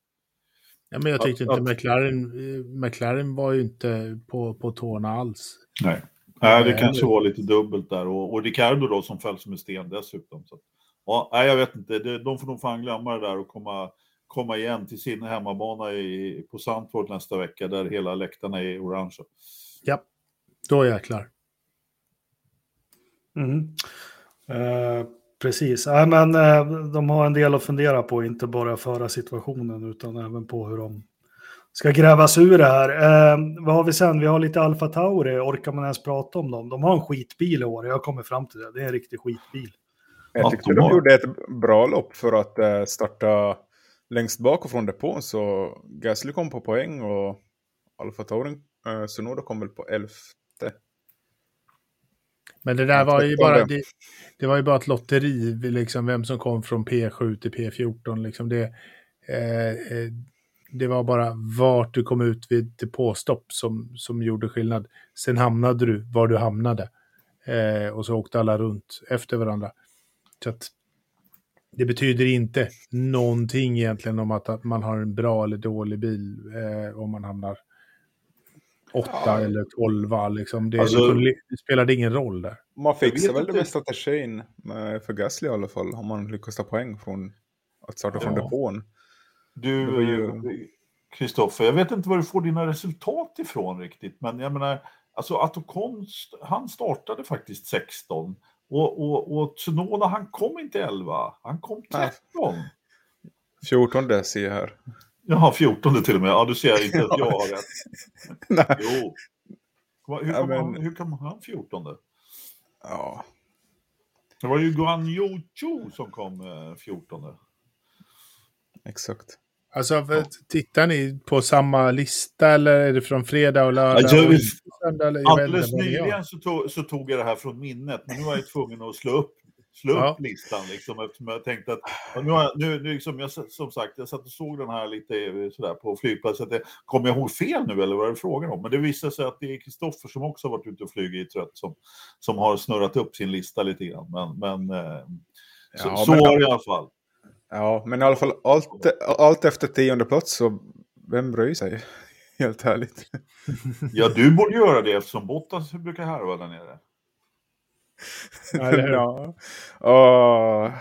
Ja, men jag tyckte att, inte att, McLaren, McLaren var ju inte på, på tårna alls. Nej, nej det kanske var lite dubbelt där. Och, och Ricardo då som föll som en sten dessutom. Så. Ja, nej, jag vet inte, de får nog fan glömma det där och komma komma igen till sin hemmabana i, på Sandford nästa vecka där hela läktarna är orange. Ja, då jäklar. Mm. Eh, precis, äh, men eh, de har en del att fundera på, inte bara föra situationen utan även på hur de ska grävas ur det här. Eh, vad har vi sen? Vi har lite Alfa Tauri, orkar man ens prata om dem? De har en skitbil i år, jag kommer fram till det, det är en riktig skitbil. Jag tyckte de gjorde ett bra lopp för att uh, starta längst bak och från depån. Så Gasly kom på poäng och Alfa Tauri uh, Sonoda kom väl på elfte. Men det där var ju bara, det, det, var ju bara ett lotteri, liksom, vem som kom från P7 till P14. Liksom det, eh, eh, det var bara vart du kom ut vid depåstopp som, som gjorde skillnad. Sen hamnade du var du hamnade. Eh, och så åkte alla runt efter varandra. Så att det betyder inte någonting egentligen om att, att man har en bra eller dålig bil eh, om man hamnar åtta ja. eller tolva. Liksom. Det, alltså, det, det spelade ingen roll där. Man fixar väl det med strategin med, för Gasly i alla fall, om man lyckas ta poäng från att starta ja. från depån. Du, Kristoffer, ju... jag vet inte var du får dina resultat ifrån riktigt, men jag menar, alltså Atocon, han startade faktiskt 16 och, och, och Tsunoda, han kom inte 11, han kom 13. 14 ser jag här. Jaha, 14 till och med. Ja, du ser inte att jag har rätt. Nej. Jo. Hur, ja, men... han, hur kan han 14? Ja. Det var ju Guan Yu som kom 14. Eh, Exakt. Alltså, tittar ni på samma lista eller är det från fredag och lördag? Och söndag, alldeles nyligen så tog, så tog jag det här från minnet, men nu var jag tvungen att slå upp slå ja. upp listan liksom, eftersom jag tänkte att nu, har jag, nu, nu liksom, jag, som sagt, jag satt och såg den här lite eh, sådär på flygplatsen. Kommer jag ihåg fel nu eller vad är det frågan om? Men det visar sig att det är Kristoffer som också varit ute och flugit i trött som, som har snurrat upp sin lista lite grann. Men, men eh, så, ja, så men, var det i alla fall. Ja, men i alla fall allt, allt efter tionde plats så vem bryr sig? Helt ärligt. Ja, du borde göra det eftersom Bottas brukar härva där nere. Ja. Oh,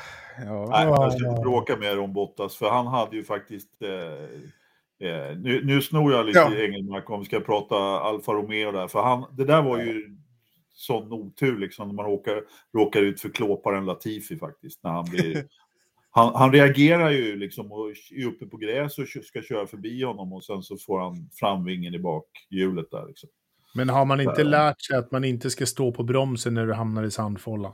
ja. Nej, jag ska inte bråka mer om Bottas, för han hade ju faktiskt... Eh, eh, nu, nu snor jag lite ja. Engelmark om vi ska prata Alfa Romeo där, för han, det där var ju sån otur liksom när man råkar, råkar ut för klåparen Latifi faktiskt, när han blir... han, han reagerar ju liksom och är uppe på gräs och ska köra förbi honom och sen så får han framvingen i bakhjulet där liksom. Men har man inte lärt sig att man inte ska stå på bromsen när du hamnar i sandfållan?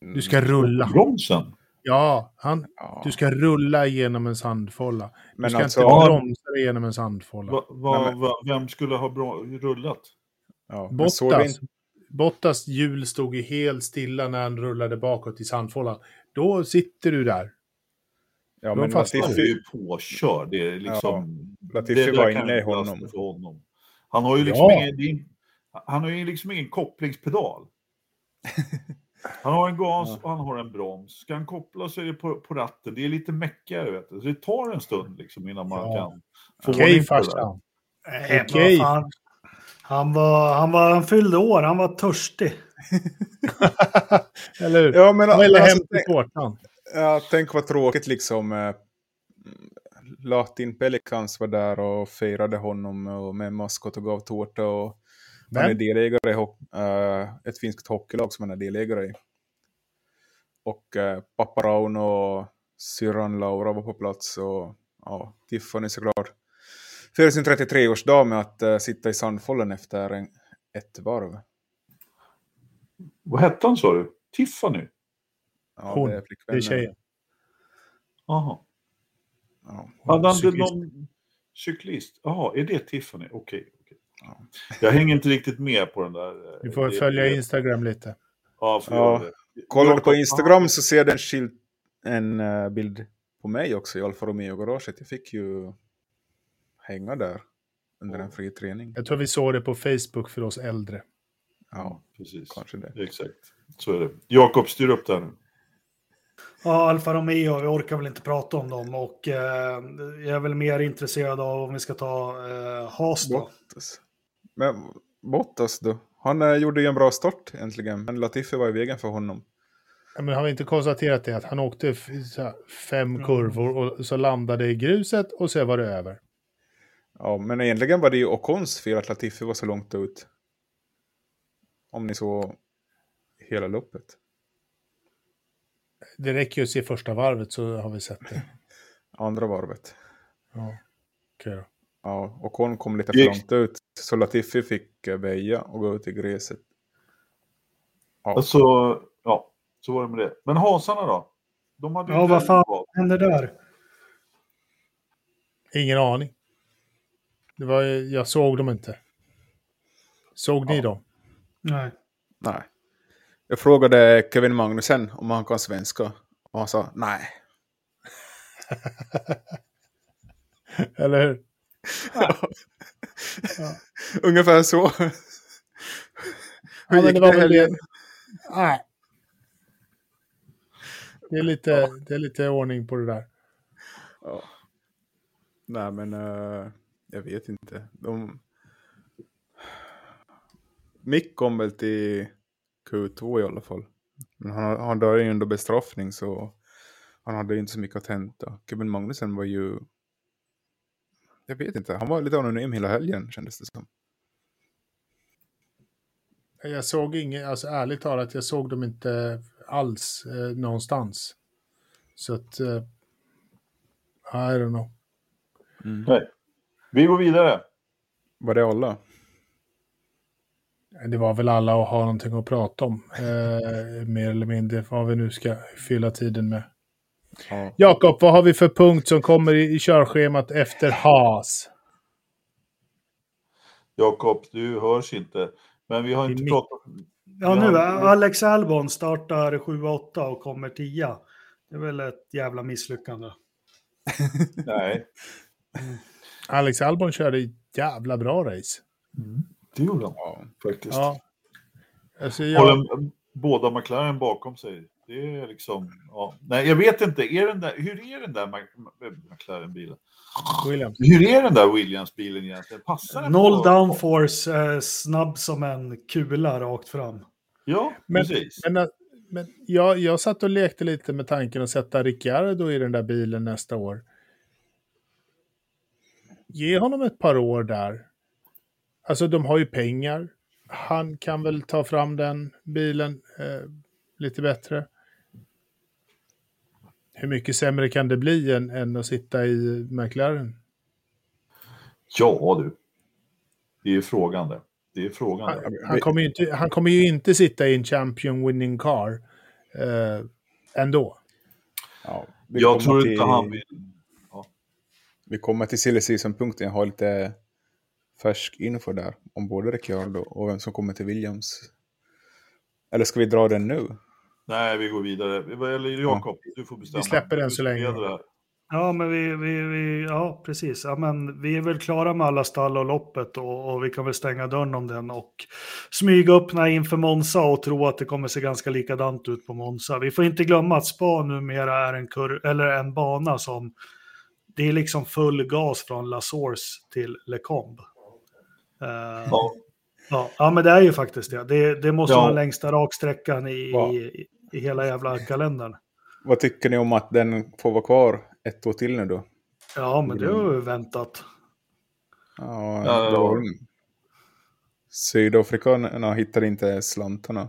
Du ska rulla. bromsen? Ja, han, ja, du ska rulla genom en sandfålla. Du men ska alltså, inte bromsa genom en sandfålla. Va, va, Nej, va, vem skulle ha rullat? Ja, Bottas. Bottas hjul stod ju helt stilla när han rullade bakåt i sandfållan. Då sitter du där. Ja, men Latifi är ju påkörd. Det är liksom... Ja, Latifi var inne i honom. honom. Han har ju liksom, ja. ingen, han har ju liksom ingen kopplingspedal. Han har en gas och han har en broms. Ska han koppla så är det på, på ratten. Det är lite meckigare, vet du. Så det tar en stund liksom innan man ja. kan få Okej, okay, farsan. Okej. Okay. Han, var, han, var, han fyllde år, han var törstig. Eller hur? Ja, men, han ville alltså, hem till tårtan. Ja, tänk vad tråkigt liksom. Latin Pelicans var där och firade honom med maskot och gav tårta. Och han är delägare i uh, ett finskt hockeylag som han är delägare i. Och uh, pappa Rauno och syrran Laura var på plats. Och ja, Tiffany såklart. Firar sin 33-årsdag med att uh, sitta i sandfållen efter en, ett varv. Vad hette han sa du? Tiffany? Ja, Hon, det är, det är tjejen. Jaha. Ja. Hade han inte någon cyklist? Jaha, är det Tiffany? Okej. Okay, okay. ja. Jag hänger inte riktigt med på den där. Du får det, följa det. Instagram lite. Ja, ja. Kollar du på Instagram så ser du en, skild, en uh, bild på mig också i Alfa Romeo-garaget. Jag fick ju hänga där under en fri träning. Jag tror vi såg det på Facebook för oss äldre. Ja, precis. Kanske det. Exakt, så är det. Jakob, styr upp där nu. Ja, Alfa Romeo, vi orkar väl inte prata om dem och eh, jag är väl mer intresserad av om vi ska ta eh, Haas då. Bottas. Men Bottas då? Han eh, gjorde ju en bra start äntligen, men Latifi var i vägen för honom. Ja, men har vi inte konstaterat det? Att han åkte fem mm. kurvor och så landade i gruset och så var det över. Ja, men egentligen var det ju Ocons fel att Latifi var så långt ut. Om ni såg hela loppet. Det räcker ju att se första varvet så har vi sett det. Andra varvet. Ja, okej okay då. Ja, och hon kom lite för långt ut. Så Latifi fick eh, väja och gå ut i gräset. Ja. Alltså, ja. Så var det med det. Men hasarna då? De hade ja, vad fan hände där? Ingen aning. Det var, jag såg dem inte. Såg ni dem? Nej. Nej. Jag frågade Kevin Magnussen om han kan svenska. Och han sa nej. Eller hur? Ja. ja. Ungefär så. Hur ja, gick det, det helgen? Nej. Det är, lite, det är lite ordning på det där. Ja. Nej, men uh, jag vet inte. De... Mick kom väl till Q2 i alla fall. Men han, han dör ju under bestraffning så han hade inte så mycket att hämta. Kevin Magnussen var ju... Jag vet inte, han var lite anonym hela helgen kändes det som. Jag såg inget, alltså ärligt talat, jag såg dem inte alls eh, någonstans. Så att... Eh, I don't know. Mm. Nej. Vi går vidare. Var det alla? Det var väl alla att ha någonting att prata om. Eh, mer eller mindre vad vi nu ska fylla tiden med. Ja. Jakob, vad har vi för punkt som kommer i, i körschemat efter Haas? Jakob, du hörs inte. Men vi har inte pratat... Ja, nu Alex Albon startar 7-8 och kommer 10. Det är väl ett jävla misslyckande. Nej. Alex Albon körde jävla bra race. Mm. Det gjorde han ja. faktiskt. Ja. Alltså, jag... Håller båda McLaren bakom sig. Det är liksom, ja. Nej, jag vet inte. Är den där, hur är den där McLaren-bilen? Williams. Hur är den där Williams-bilen egentligen? Passar den Noll på... downforce, eh, snabb som en kula rakt fram. Ja, men, precis. Men, men jag, jag satt och lekte lite med tanken att sätta Ricciardo i den där bilen nästa år. Ge honom ett par år där. Alltså de har ju pengar. Han kan väl ta fram den bilen eh, lite bättre. Hur mycket sämre kan det bli än, än att sitta i McLaren? Ja du. Det är frågan det. Det är frågan. Han, han, kommer, ju inte, han kommer ju inte sitta i en champion winning car eh, ändå. Ja, jag tror till, inte han vill. Ja. Vi kommer till silly season-punkten. Jag har lite färsk info där om både Ricciardo och vem som kommer till Williams. Eller ska vi dra den nu? Nej, vi går vidare. Vad gäller Jakob, ja. du får bestämma. Vi släpper den så länge. Ja, men vi, vi, vi, ja, precis. Ja, men vi är väl klara med alla stall och loppet och, och vi kan väl stänga dörren om den och smyga öppna inför Monza och tro att det kommer se ganska likadant ut på Monza. Vi får inte glömma att Spa numera är en, kur, eller en bana som det är liksom full gas från La Source till Le Combe. Uh, ja. Ja, ja, men det är ju faktiskt det. Det, det måste ja. vara längsta raksträckan i, ja. i, i hela jävla kalendern. Vad tycker ni om att den får vara kvar ett år till nu då? Ja, men det har vi väntat. Ja, ja, ja. Sydafrikanerna hittar inte slantarna.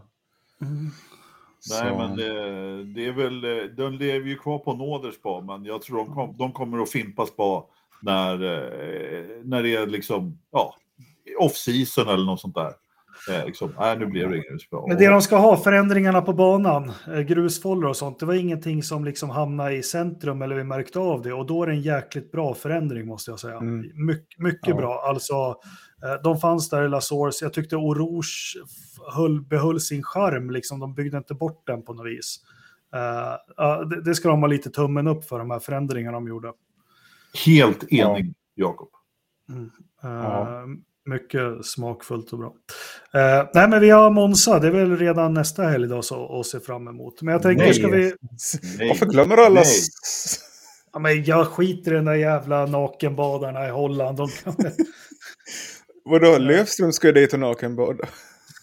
Mm. Nej, men det, det, är väl, de lever ju kvar på Nåderspa, men jag tror de, kom, de kommer att fimpa spa när, eh, när det är liksom, ja, off-season eller något sånt där. Eh, liksom, nej, nu blev det inget Men det de ska ha, förändringarna på banan, eh, grusfållor och sånt, det var ingenting som liksom hamnade i centrum eller vi märkte av det. Och då är det en jäkligt bra förändring måste jag säga. Mm. My mycket ja. bra. Alltså, eh, de fanns där i La Source. Jag tyckte Orouge höll, behöll sin charm, liksom. de byggde inte bort den på något vis. Uh, det, det, ska de ha lite tummen upp för, de här förändringarna de gjorde. Helt enig, ja. Jakob. Mm. Uh, ja. Mycket smakfullt och bra. Uh, nej, men vi har Monza, det är väl redan nästa helg då så, att se fram emot. Men jag tänker, nej. ska vi... Nej. Varför glömmer alla? Ja, men jag skiter i den där jävla nakenbadarna i Holland. De kan... Vadå, Löfström ska dit och nakenbada?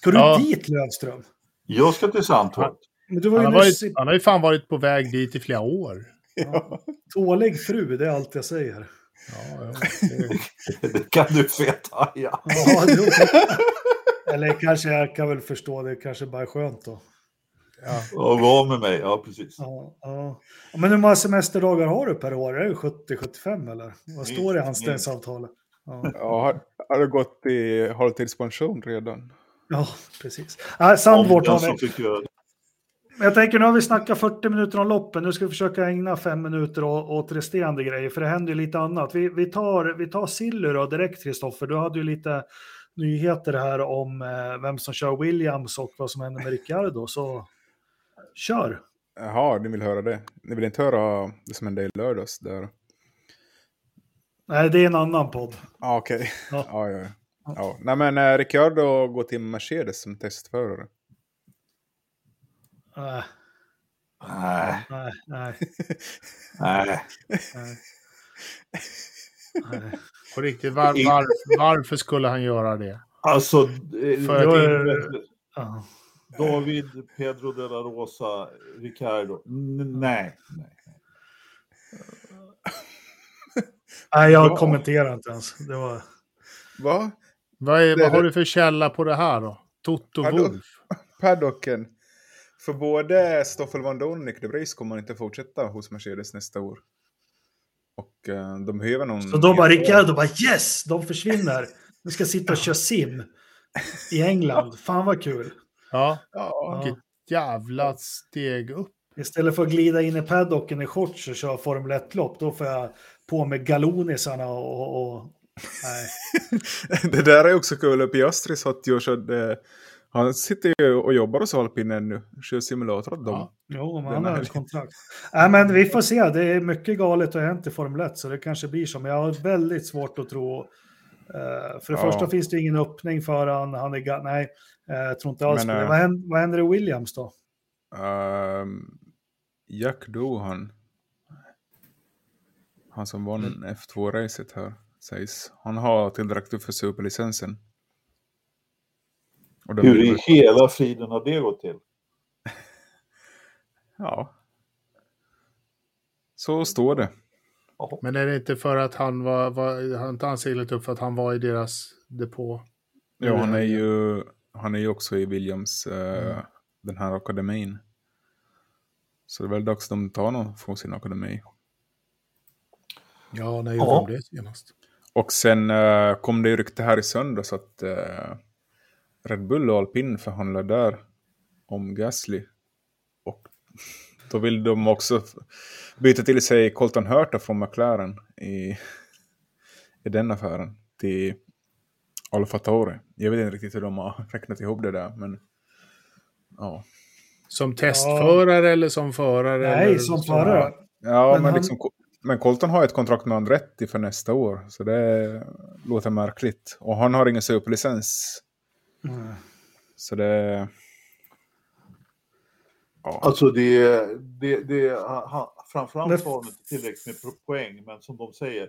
Ska du ja. dit, Löfström? Jag ska till Sandtorp. Han, han, har varit, han har ju fan varit på väg dit i flera år. Ja. Tålig fru, det är allt jag säger. Ja, ja. Det... det kan du feta, ja. ja Eller kanske jag kan väl förstå det, kanske bara är skönt då. Ja, och var med mig, ja precis. Ja, ja. Men hur många semesterdagar har du per år? Är det 70-75 eller? Vad står det i anställningsavtalet? Ja, ja har, har du gått i halvtidspension redan? Ja, precis. Äh, Sandvort har vi... Jag tänker nu har vi snackat 40 minuter om loppen. Nu ska vi försöka ägna fem minuter åt resterande grejer, för det händer ju lite annat. Vi, vi tar, vi tar Silly då direkt, Kristoffer. Du hade ju lite nyheter här om eh, vem som kör Williams och vad som händer med Ricciardo, så kör. Jaha, ni vill höra det. Ni vill inte höra det som hände i lördags där? Nej, det är en annan podd. Ah, Okej. Okay. Ja. ja, ja. ja. Nej, men eh, Ricciardo går till Mercedes som testförare. Nej. Nej. Nej. Nej. Nej. På riktigt, var, var, varför skulle han göra det? Alltså, eh, För jag, att ja. David, Pedro de la Rosa, Ricardo. Nej. nej. Nej, jag kommenterar inte ens. Det var... Va? Vad, är, vad har du för källa på det här då? Toto Paddock, Wolf? Paddocken. För både Stoffel van Dorn och Nick de Vries kommer inte fortsätta hos Mercedes nästa år. Och uh, de behöver någon... Så då bara Ricardo bara yes, de försvinner. Nu ska sitta och köra sim i England. Fan vad kul. Ja, ja. vilket jävla steg upp. Istället för att glida in i paddocken i shorts och köra Formel 1-lopp, då får jag på med galonisarna och... och nej. det där är också kul. Piastri satt ju och körde... Han sitter ju och jobbar hos Alpin ännu. Kör simulator åt dem. Ja. Jo, men han har ett kontrakt. Nej, men vi får se. Det är mycket galet och hänt i Formel 1, så det kanske blir så. Men jag har väldigt svårt att tro... Uh, för det ja. första finns det ingen öppning för han. han är, nej, uh, jag tror inte alls men, på det. Uh, vad, händer, vad händer i Williams då? Uh, Jack Dohan han som vann mm. F2-racet här, sägs. Han har tillräckligt för superlicensen. Hur i hela friden har det gått till? ja. Så står det. Men är det inte för att han var, var han inte han seglat upp för att han var i deras depå? Ja, han är ju, han är ju också i Williams, uh, mm. den här akademin. Så det är väl dags att de tar honom från sin akademi. Ja, när gjorde ja. de det senast? Och sen uh, kom det ju rykte här i söndags att uh, Red Bull och Alpin förhandlar där om Gasly. Och då vill de också byta till sig Colton Hurta från McLaren i, i den affären till Alfa Tauri. Jag vet inte riktigt hur de har räknat ihop det där, men ja. Som testförare ja. eller som förare? Nej, eller som förare. Ja, men, men han... liksom men Colton har ett kontrakt med Andretti för nästa år, så det låter märkligt. Och han har ingen superlicens. Mm. Så det... Ja. Alltså det, det, det han, framförallt har han inte tillräckligt med poäng, men som de säger,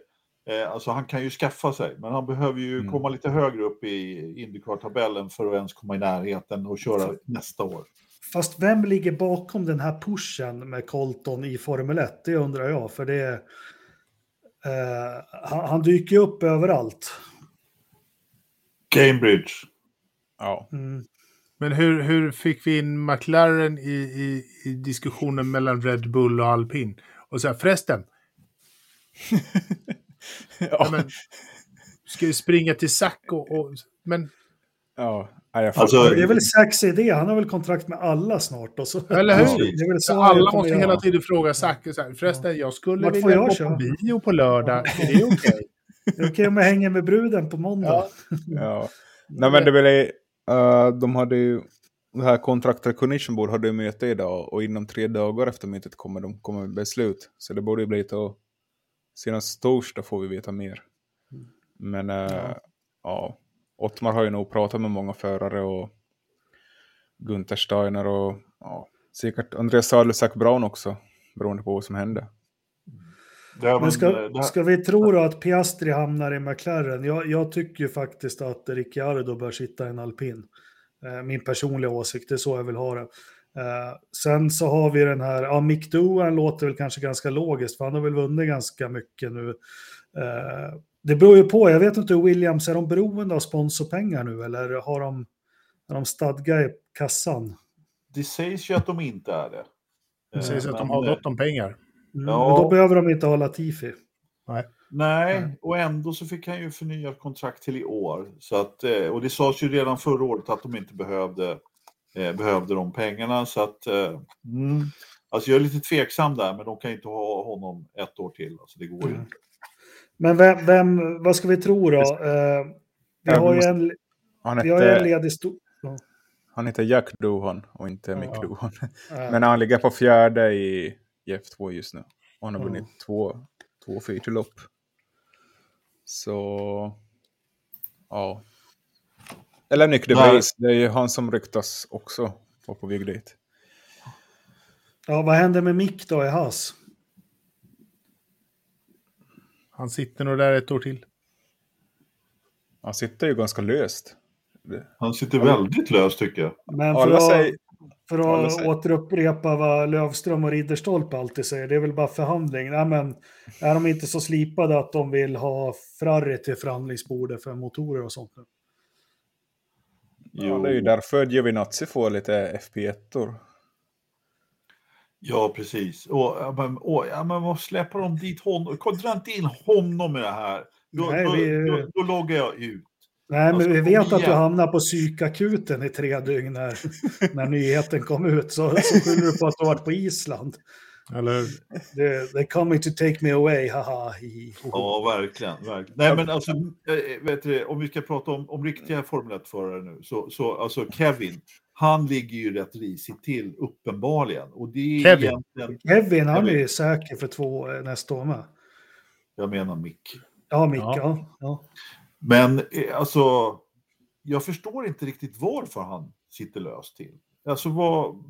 eh, alltså han kan ju skaffa sig, men han behöver ju mm. komma lite högre upp i Indycar-tabellen för att ens komma i närheten och köra nästa år. Fast vem ligger bakom den här pushen med Colton i Formel 1? Det undrar jag, för det... Eh, han, han, dyker upp överallt. Cambridge. Ja. Mm. Men hur, hur fick vi in McLaren i, i, i diskussionen mellan Red Bull och Alpin? Och så här, förresten. ja. ja men, ska vi springa till Sack och, och... Men... Ja, Alltså, det är väl Zacks idé, han har väl kontrakt med alla snart. Och så. Eller hur? Är så alla måste hela göra. tiden fråga Zack, förresten jag skulle Vart vilja gå på bio på lördag, är det okej? Okay? är det okej okay om jag hänger med bruden på måndag? Ja. ja. Nej men det vill uh, de hade ju, det här Contractor Condition Board hade ju möte idag och inom tre dagar efter mötet kommer de komma med beslut. Så det borde ju bli till senast torsdag får vi veta mer. Men uh, ja. ja. Ottmar har ju nog pratat med många förare och Gunther Steiner och ja, säkert Andreas Sadelusak Brown också, beroende på vad som hände. Ja, men ska, ska vi tro då att Piastri hamnar i McLaren? Jag, jag tycker ju faktiskt att Ricciardo bör sitta i en alpin. Eh, min personliga åsikt, det är så jag vill ha det. Eh, sen så har vi den här, ja Mick Doohan låter väl kanske ganska logiskt, för han har väl vunnit ganska mycket nu. Eh, det beror ju på, jag vet inte hur Williams, är de beroende av sponsorpengar nu eller har de, är de stadga i kassan? Det sägs ju att de inte är det. Det sägs att de har gott om pengar. Mm, ja. Men då behöver de inte ha Latifi. Nej. Nej, och ändå så fick han ju förnyat kontrakt till i år. Så att, eh, och det sades ju redan förra året att de inte behövde eh, behövde de pengarna. Så att, eh, mm, alltså jag är lite tveksam där, men de kan inte ha honom ett år till. Alltså det går ju mm. inte. Men vem, vem, vad ska vi tro då? Eh, vi har ju en, han vi har en ledig stor... Han heter Jack Duhan och inte Mick ja. Men han ligger på fjärde i F2 just nu. Och han har vunnit ja. två, två featurelopp. Så... Ja. Eller Nick DeVries, det är ju han som ryktas också vara på väg dit. Ja, vad händer med Mick då i Haas? Han sitter nog där ett år till. Han sitter ju ganska löst. Han sitter väldigt löst tycker jag. Men för att, säger, för att återupprepa vad Lövström och Ridderstolpe alltid säger, det är väl bara förhandling. Nej, men är de inte så slipade att de vill ha Ferrari till förhandlingsbordet för motorer och sånt? Ja, det är ju därför Giovinazzi får lite FP1-or. Ja, precis. Och, men, och, ja, men vad släpper de dit honom? Dra inte in honom i det här. Då, Nej, vi... då, då, då loggar jag ut. Nej, men alltså, vi vet att du hamnar på psykakuten i tre dygn när, när nyheten kom ut. Så, så skyller du på att du varit på Island. Eller They're coming to take me away, haha. Ja, verkligen. verkligen. Nej, men alltså, eh, vet du, om vi ska prata om, om riktiga Formel 1-förare nu, så, så alltså Kevin, han ligger ju rätt risigt till, uppenbarligen. Och det är Kevin, egentligen... Kevin han är ju säker för två eh, nästa år med. Jag menar Mick. Ja, Mick, ja. ja. Men eh, alltså, jag förstår inte riktigt varför han sitter löst till. Alltså vad,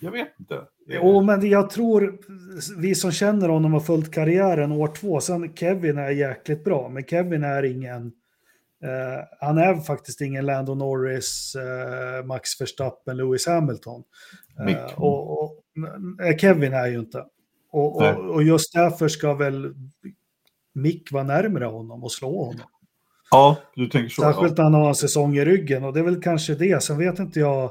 jag vet inte. Jo, men jag tror, vi som känner honom har följt karriären år två, sen Kevin är jäkligt bra, men Kevin är ingen, eh, han är faktiskt ingen Lando Norris, eh, Max Verstappen, Lewis Hamilton. Eh, och, och, Kevin är ju inte. Och, och, och, just därför ska väl Mick vara närmare honom och slå honom. Ja, du tänker så. Särskilt när han har en säsong i ryggen och det är väl kanske det. Sen vet inte jag.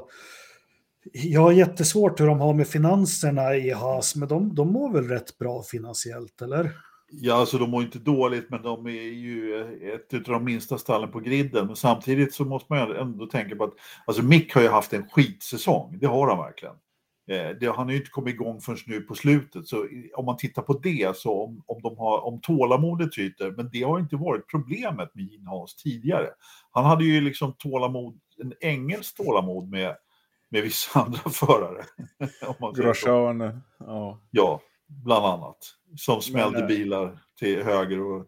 Jag har jättesvårt hur de har med finanserna i Haas, men de, de mår väl rätt bra finansiellt, eller? Ja, alltså de mår inte dåligt, men de är ju ett av de minsta stallen på griden. Men samtidigt så måste man ändå tänka på att alltså Mick har ju haft en skitsäsong, det har han verkligen. Eh, det, han har ju inte kommit igång förrän nu på slutet, så om man tittar på det, så om, om, de har, om tålamodet tryter, men det har inte varit problemet med Gene Haas tidigare. Han hade ju liksom tålamod, en engelskt tålamod med, med vissa andra förare. Grosjean, ja. Ja, bland annat. Som smällde men, eh, bilar till höger och,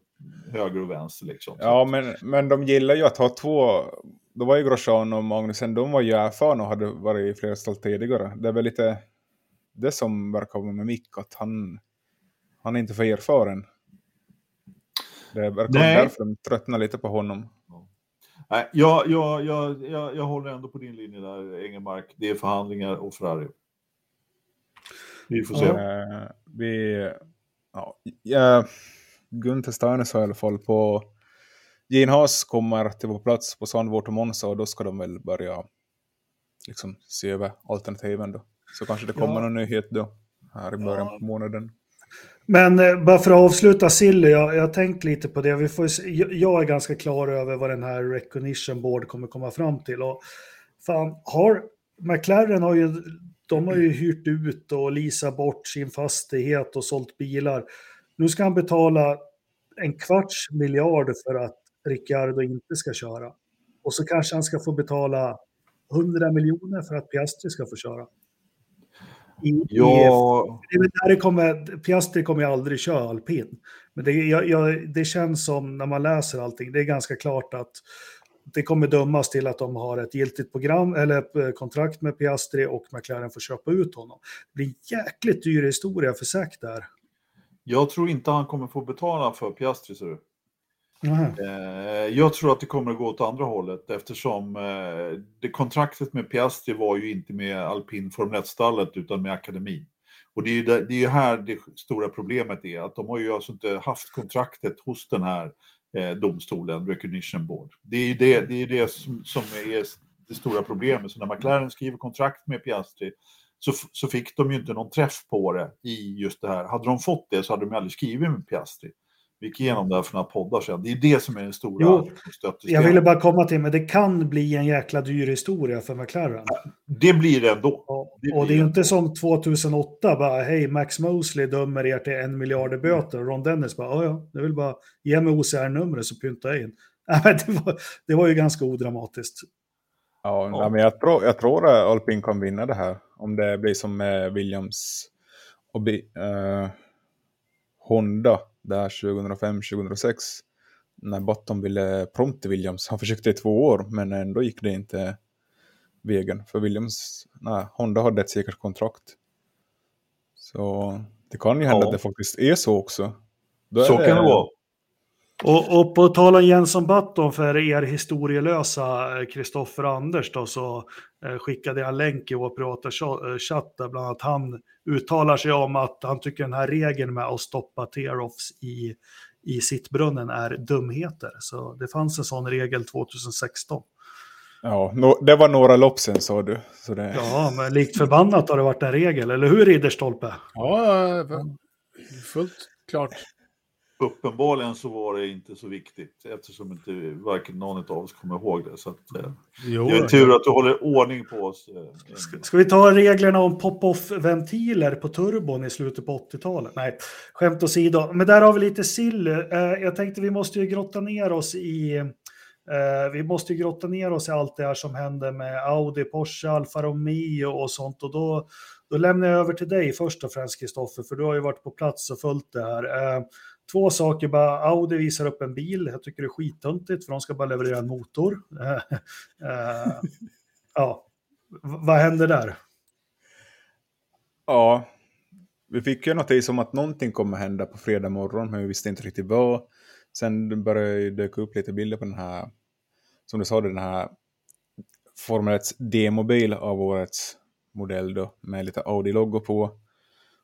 höger och vänster. Liksom. Ja, men, men de gillar ju att ha två då var ju Grosjean och Magnusen, de var ju erfarna och hade varit i flera stall tidigare. Det är väl lite det som verkar vara med Mick, att han, han är inte för erfaren. Det verkar Nej. därför de tröttnar lite på honom. Nej, jag, jag, jag, jag, jag håller ändå på din linje där, Engelmark. Det är förhandlingar och Ferrari. Vi får se. Uh, vi, ja, Gunther Steiner sa i alla fall på Gene Haas kommer till på plats på Sandvort och Monza och då ska de väl börja liksom se över alternativen då. Så kanske det kommer ja. någon nyhet då här i början ja. på månaden. Men eh, bara för att avsluta Silly, jag, jag har tänkt lite på det. Vi får, jag är ganska klar över vad den här Recognition Board kommer komma fram till. Och fan, har, McLaren har ju, de har ju hyrt ut och leasat bort sin fastighet och sålt bilar. Nu ska han betala en kvarts miljard för att Ricciardo inte ska köra. Och så kanske han ska få betala 100 miljoner för att Piastri ska få köra. I, ja. I, det kommer, Piastri kommer ju aldrig köra alpin. Men det, jag, jag, det känns som när man läser allting, det är ganska klart att det kommer dömas till att de har ett giltigt program eller kontrakt med Piastri och McLaren får köpa ut honom. Det blir en jäkligt dyr historia för Zack där. Jag tror inte han kommer få betala för Piastri, ser du. Mm. Jag tror att det kommer att gå åt andra hållet eftersom eh, det kontraktet med Piastri var ju inte med alpin Formel 1-stallet utan med akademin. Och det är ju det är här det stora problemet är, att de har ju alltså inte haft kontraktet hos den här eh, domstolen, Recognition Board. Det är ju det, det, är det som, som är det stora problemet. Så när McLaren skriver kontrakt med Piastri så, så fick de ju inte någon träff på det i just det här. Hade de fått det så hade de aldrig skrivit med Piastri vi gick igenom det här för några poddar sedan. Det är det som är den stora jo, Jag ville bara komma till, men det kan bli en jäkla dyr historia för McLaren. Det blir det ändå. Och det, och det är ju inte som 2008, bara hej, Max Mosley dömer er till en miljard i böter. Och Ron Dennis bara, ja, det vill bara ge mig OCR-numret så pyntar jag in. det, var, det var ju ganska odramatiskt. Ja, ja. men jag tror, jag tror att Alpin kan vinna det här. Om det blir som med Williams och uh, Honda där 2005-2006. När Bottom ville prompt till Williams. Han försökte i två år men ändå gick det inte vägen. För Williams, nej, Honda hade ett säkert kontrakt. Så det kan ju hända ja. att det faktiskt är så också. Då så det... kan det vara. Och, och på tal om Jensson Button för er historielösa Kristoffer Anders då, så eh, skickade jag en länk i vår privata chatt där bland annat han uttalar sig om att han tycker den här regeln med att stoppa tear-offs i, i sittbrunnen är dumheter. Så det fanns en sån regel 2016. Ja, no, det var några lopp sen sa du. Så det... Ja, men likt förbannat har det varit en regel, eller hur Ridderstolpe? Ja, fullt klart uppenbarligen så var det inte så viktigt eftersom inte varken någon av oss kommer ihåg det. Så att, eh, jo, det är tur att du håller ordning på oss. Eh, ska, ska, vi ta reglerna om pop-off-ventiler på turbon i slutet på 80-talet? Nej, skämt åsido. Men där har vi lite sill. Eh, jag tänkte vi måste ju grotta ner oss i eh, vi måste ju grotta ner oss i allt det här som händer med Audi, Porsche, Alfa Romeo och sånt. Och då, då lämnar jag över till dig först och främst, Kristoffer, för du har ju varit på plats och följt det här. Två saker bara, Audi visar upp en bil, jag tycker det är skittöntigt för de ska bara leverera en motor. uh, ja, vad händer där? Ja, vi fick ju notis om att någonting kommer hända på fredag morgon, men vi visste inte riktigt vad. Sen började det dyka upp lite bilder på den här, som du sa, den här Formel 1 demobil av årets modell då, med lite Audi-loggo på.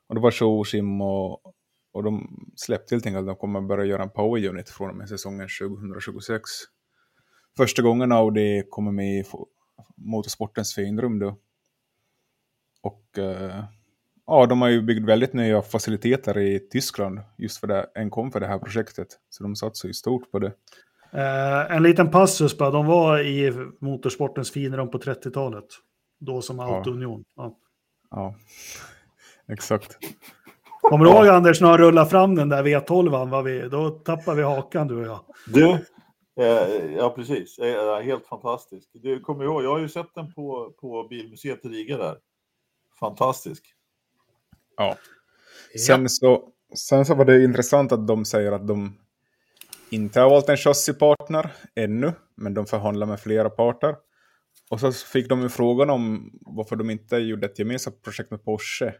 Och det var showsim och och de släppte helt enkelt att de kommer börja göra en power unit från och med säsongen 2026. Första gången Audi kommer med i motorsportens finrum då. Och uh, ja, de har ju byggt väldigt nya faciliteter i Tyskland just för det, enkom för det här projektet. Så de satsar ju stort på det. Uh, en liten passus bara, de var i motorsportens finrum på 30-talet. Då som Autounion. Ja. ja, exakt. Kommer du ihåg Anders när han rullade fram den där V12? Var vi, då tappade vi hakan du och jag. Du, eh, ja precis. Eh, helt fantastisk. Du kommer ihåg, jag har ju sett den på, på Bilmuseet i Riga där. Fantastisk. Ja. Sen så, sen så var det intressant att de säger att de inte har valt en chassipartner ännu, men de förhandlar med flera parter. Och så fick de ju frågan om varför de inte gjorde ett gemensamt projekt med Porsche.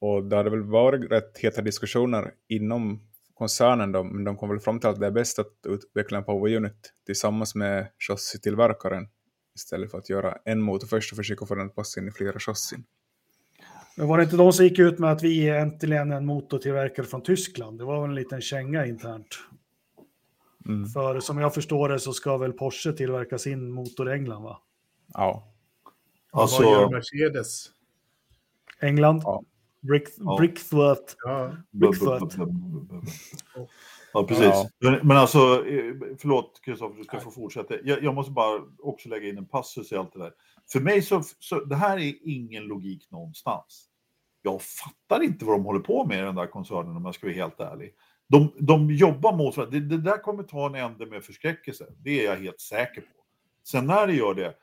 Och det hade väl varit rätt heta diskussioner inom koncernen då, men de kom väl fram till att det är bäst att utveckla en power unit tillsammans med chassitillverkaren istället för att göra en motor först och försöka få den att passa in i flera chassin. Men var det inte de som gick ut med att vi är äntligen en motortillverkare från Tyskland? Det var väl en liten känga internt. Mm. För som jag förstår det så ska väl Porsche tillverka sin motor i England va? Ja. Alltså... Vad gör Mercedes? England? Ja. Brick, ja. Ja. Ja, precis. Ja. Men, alltså, eh, förlåt Kristoffer, du ska få fortsätta. Jag, jag, måste bara också lägga in en passus i allt det där. För mig så, så, det här är ingen logik någonstans. Jag fattar inte vad de håller på med i den där koncernen om jag ska vara helt ärlig. De, de jobbar mot det, det där kommer ta en ände med förskräckelse. Det är jag helt säker på. Sen när det gör det,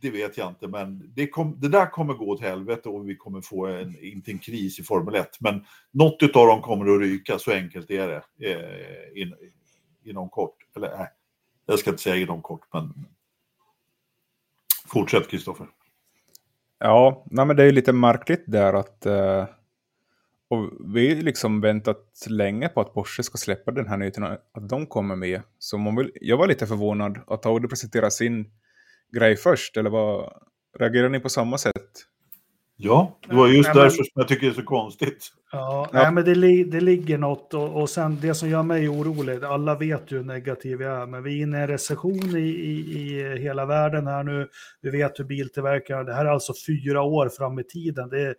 det vet jag inte, men det, kom, det, där kommer gå åt helvete och vi kommer få en, inte en kris i Formel 1, men något av dem kommer att ryka, så enkelt är det eh, in, inom kort. Eller nej, jag ska inte säga inom kort, men fortsätt Kristoffer. Ja, nej, men det är lite märkligt där att eh, och vi har liksom väntat länge på att Porsche ska släppa den här nyheten, att de kommer med. Så man vill, jag var lite förvånad att Audi presenterar sin grej först, eller vad, reagerar ni på samma sätt? Ja, det var just nej, därför som jag tycker det är så konstigt. Ja, ja. Nej, men det, det ligger något och, och sen det som gör mig orolig, alla vet ju hur negativ jag är, men vi är inne i en recession i, i, i hela världen här nu. Vi vet hur biltillverkarna, det här är alltså fyra år fram i tiden. Det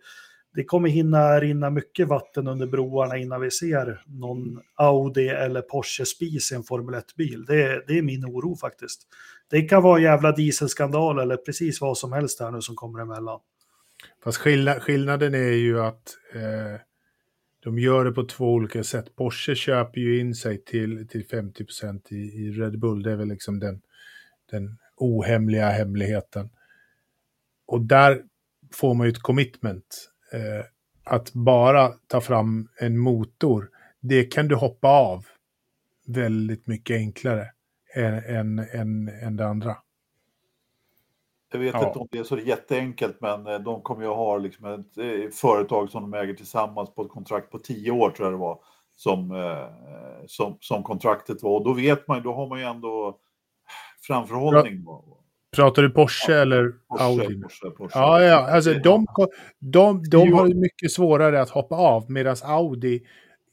det kommer hinna rinna mycket vatten under broarna innan vi ser någon Audi eller Porsche Spis i en Formel 1-bil. Det, det är min oro faktiskt. Det kan vara en jävla dieselskandal eller precis vad som helst här nu som kommer emellan. Fast skillnaden är ju att eh, de gör det på två olika sätt. Porsche köper ju in sig till, till 50 i, i Red Bull. Det är väl liksom den, den ohemliga hemligheten. Och där får man ju ett commitment. Eh, att bara ta fram en motor, det kan du hoppa av väldigt mycket enklare än, än, än, än det andra. Jag vet ja. inte om det är så jätteenkelt, men eh, de kommer ju ha liksom ett eh, företag som de äger tillsammans på ett kontrakt på tio år, tror jag det var, som, eh, som, som kontraktet var. Och då vet man då har man ju ändå framförhållning. Pratar du Porsche ja, eller Porsche, Audi? Porsche, Porsche. Ja, ja, alltså de, de, de har ju mycket svårare att hoppa av, medan Audi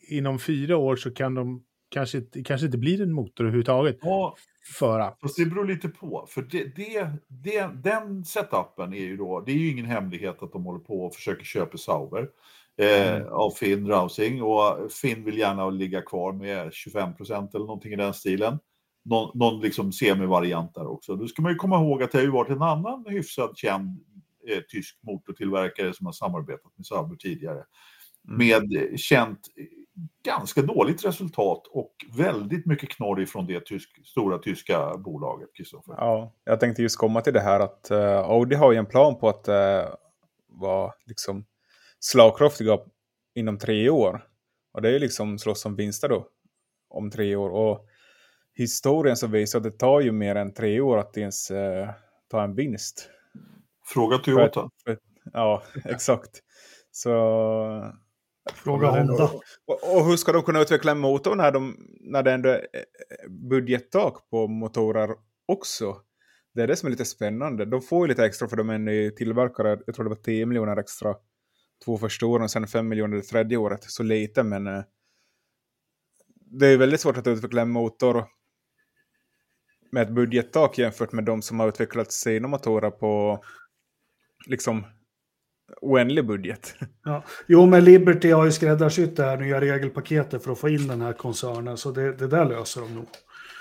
inom fyra år så kan de kanske, kanske inte blir en motor överhuvudtaget. Ja, för att... Fast det beror lite på, för det, det, det, den setupen är ju då, det är ju ingen hemlighet att de håller på och försöker köpa Sauber eh, mm. av Finn Rausing och Finn vill gärna ligga kvar med 25 procent eller någonting i den stilen. Någon, någon liksom semivariant där också. Då ska man ju komma ihåg att det har ju varit en annan hyfsat känd eh, tysk motortillverkare som har samarbetat med Sauber tidigare. Mm. Med känt ganska dåligt resultat och väldigt mycket knorr ifrån det tysk, stora tyska bolaget. Christopher. Ja, jag tänkte just komma till det här att uh, Audi har ju en plan på att uh, vara liksom slagkraftiga inom tre år. Och det är ju liksom slåss om vinster då om tre år. Och historien så visar att det tar ju mer än tre år att ens uh, ta en vinst. Fråga Toyota. För, för, ja, exakt. Så Fråga Honda. Och, och, hur ska de kunna utveckla en motor när, de, när det ändå är budgettak på motorer också? Det är det som är lite spännande. De får ju lite extra för de är en ny tillverkare. Jag tror det var 10 miljoner extra två första åren och sen 5 miljoner det tredje året. Så lite men eh, det är väldigt svårt att utveckla en motor med ett budgettak jämfört med de som har utvecklat sina motorer på liksom oändlig budget. Ja. Jo, men Liberty har ju skräddarsytt det här nya regelpaketet för att få in den här koncernen, så det, det där löser de nog.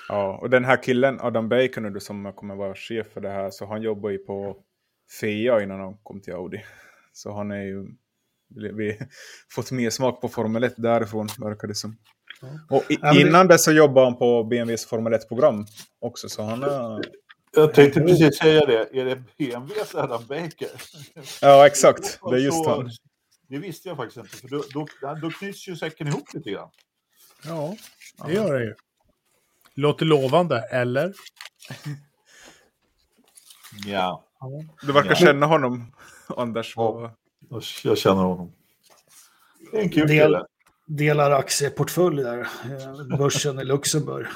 Ja, och den här killen, Adam Bacon, som kommer vara chef för det här, så han jobbar ju på FIA innan han kom till Audi. Så han är ju, vi fått mer smak på Formel 1 därifrån, verkar det som. Ja. Och i, innan det så jobbade han på BMWs Formel 1-program också, så han har jag tänkte precis säga det. Är det BMWs Adam Baker? Ja, exakt. Det är just han. Det visste jag faktiskt inte, för då, då, då knyts ju säcken ihop lite grann. Ja, det gör det ju. Låter lovande, eller? ja. Du verkar ja. känna honom, Anders. Ja, jag känner honom. Det är en kul Del, delar aktieportfölj där, eh, börsen i Luxemburg.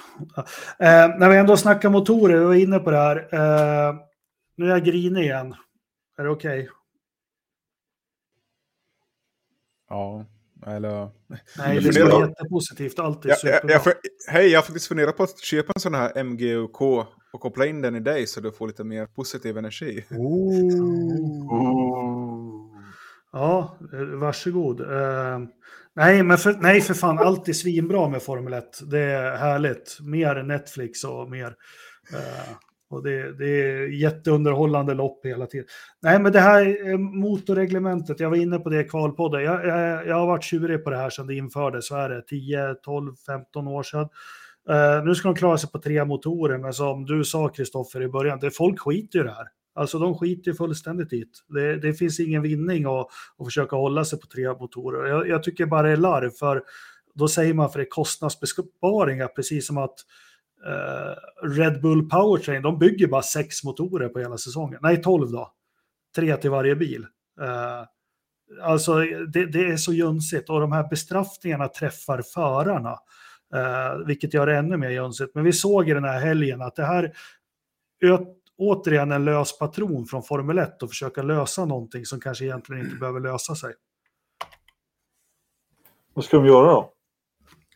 Eh, när vi ändå snackar motorer, vi var inne på det här. Eh, nu är jag grinig igen. Är det okej? Okay? Ja, eller... Nej, det är jättepositivt. Allt är ja, superbra. Jag, jag, hej, jag har faktiskt funderat på att köpa en sån här MGUK och koppla in den i dig så du får lite mer positiv energi. Oh. oh. Ja, varsågod. Uh, Nej, men för, nej, för fan, allt är svinbra med Formel 1. Det är härligt. Mer Netflix och mer. Uh, och det, det, är jätteunderhållande lopp hela tiden. Nej, men det här eh, motorreglementet, jag var inne på det i kvalpodden. Jag, jag, jag har varit tjurig på det här sedan det infördes, så är det 10, 12, 15 år sedan. Uh, nu ska de klara sig på tre motorer, men som du sa Kristoffer i början, det, folk skiter ju i det här. Alltså de skiter ju fullständigt i det. Det finns ingen vinning att, att försöka hålla sig på tre motorer. Jag, jag tycker bara det är larv, för då säger man för det är kostnadsbesparingar, precis som att eh, Red Bull Powertrain, de bygger bara sex motorer på hela säsongen. Nej, tolv då. Tre till varje bil. Eh, alltså det, det, är så jönsigt och de här bestraffningarna träffar förarna. Eh, vilket gör det ännu mer jönsigt. Men vi såg i den här helgen att det här återigen en lös patron från Formel 1 och försöka lösa någonting som kanske egentligen inte behöver lösa sig. Vad ska de göra då?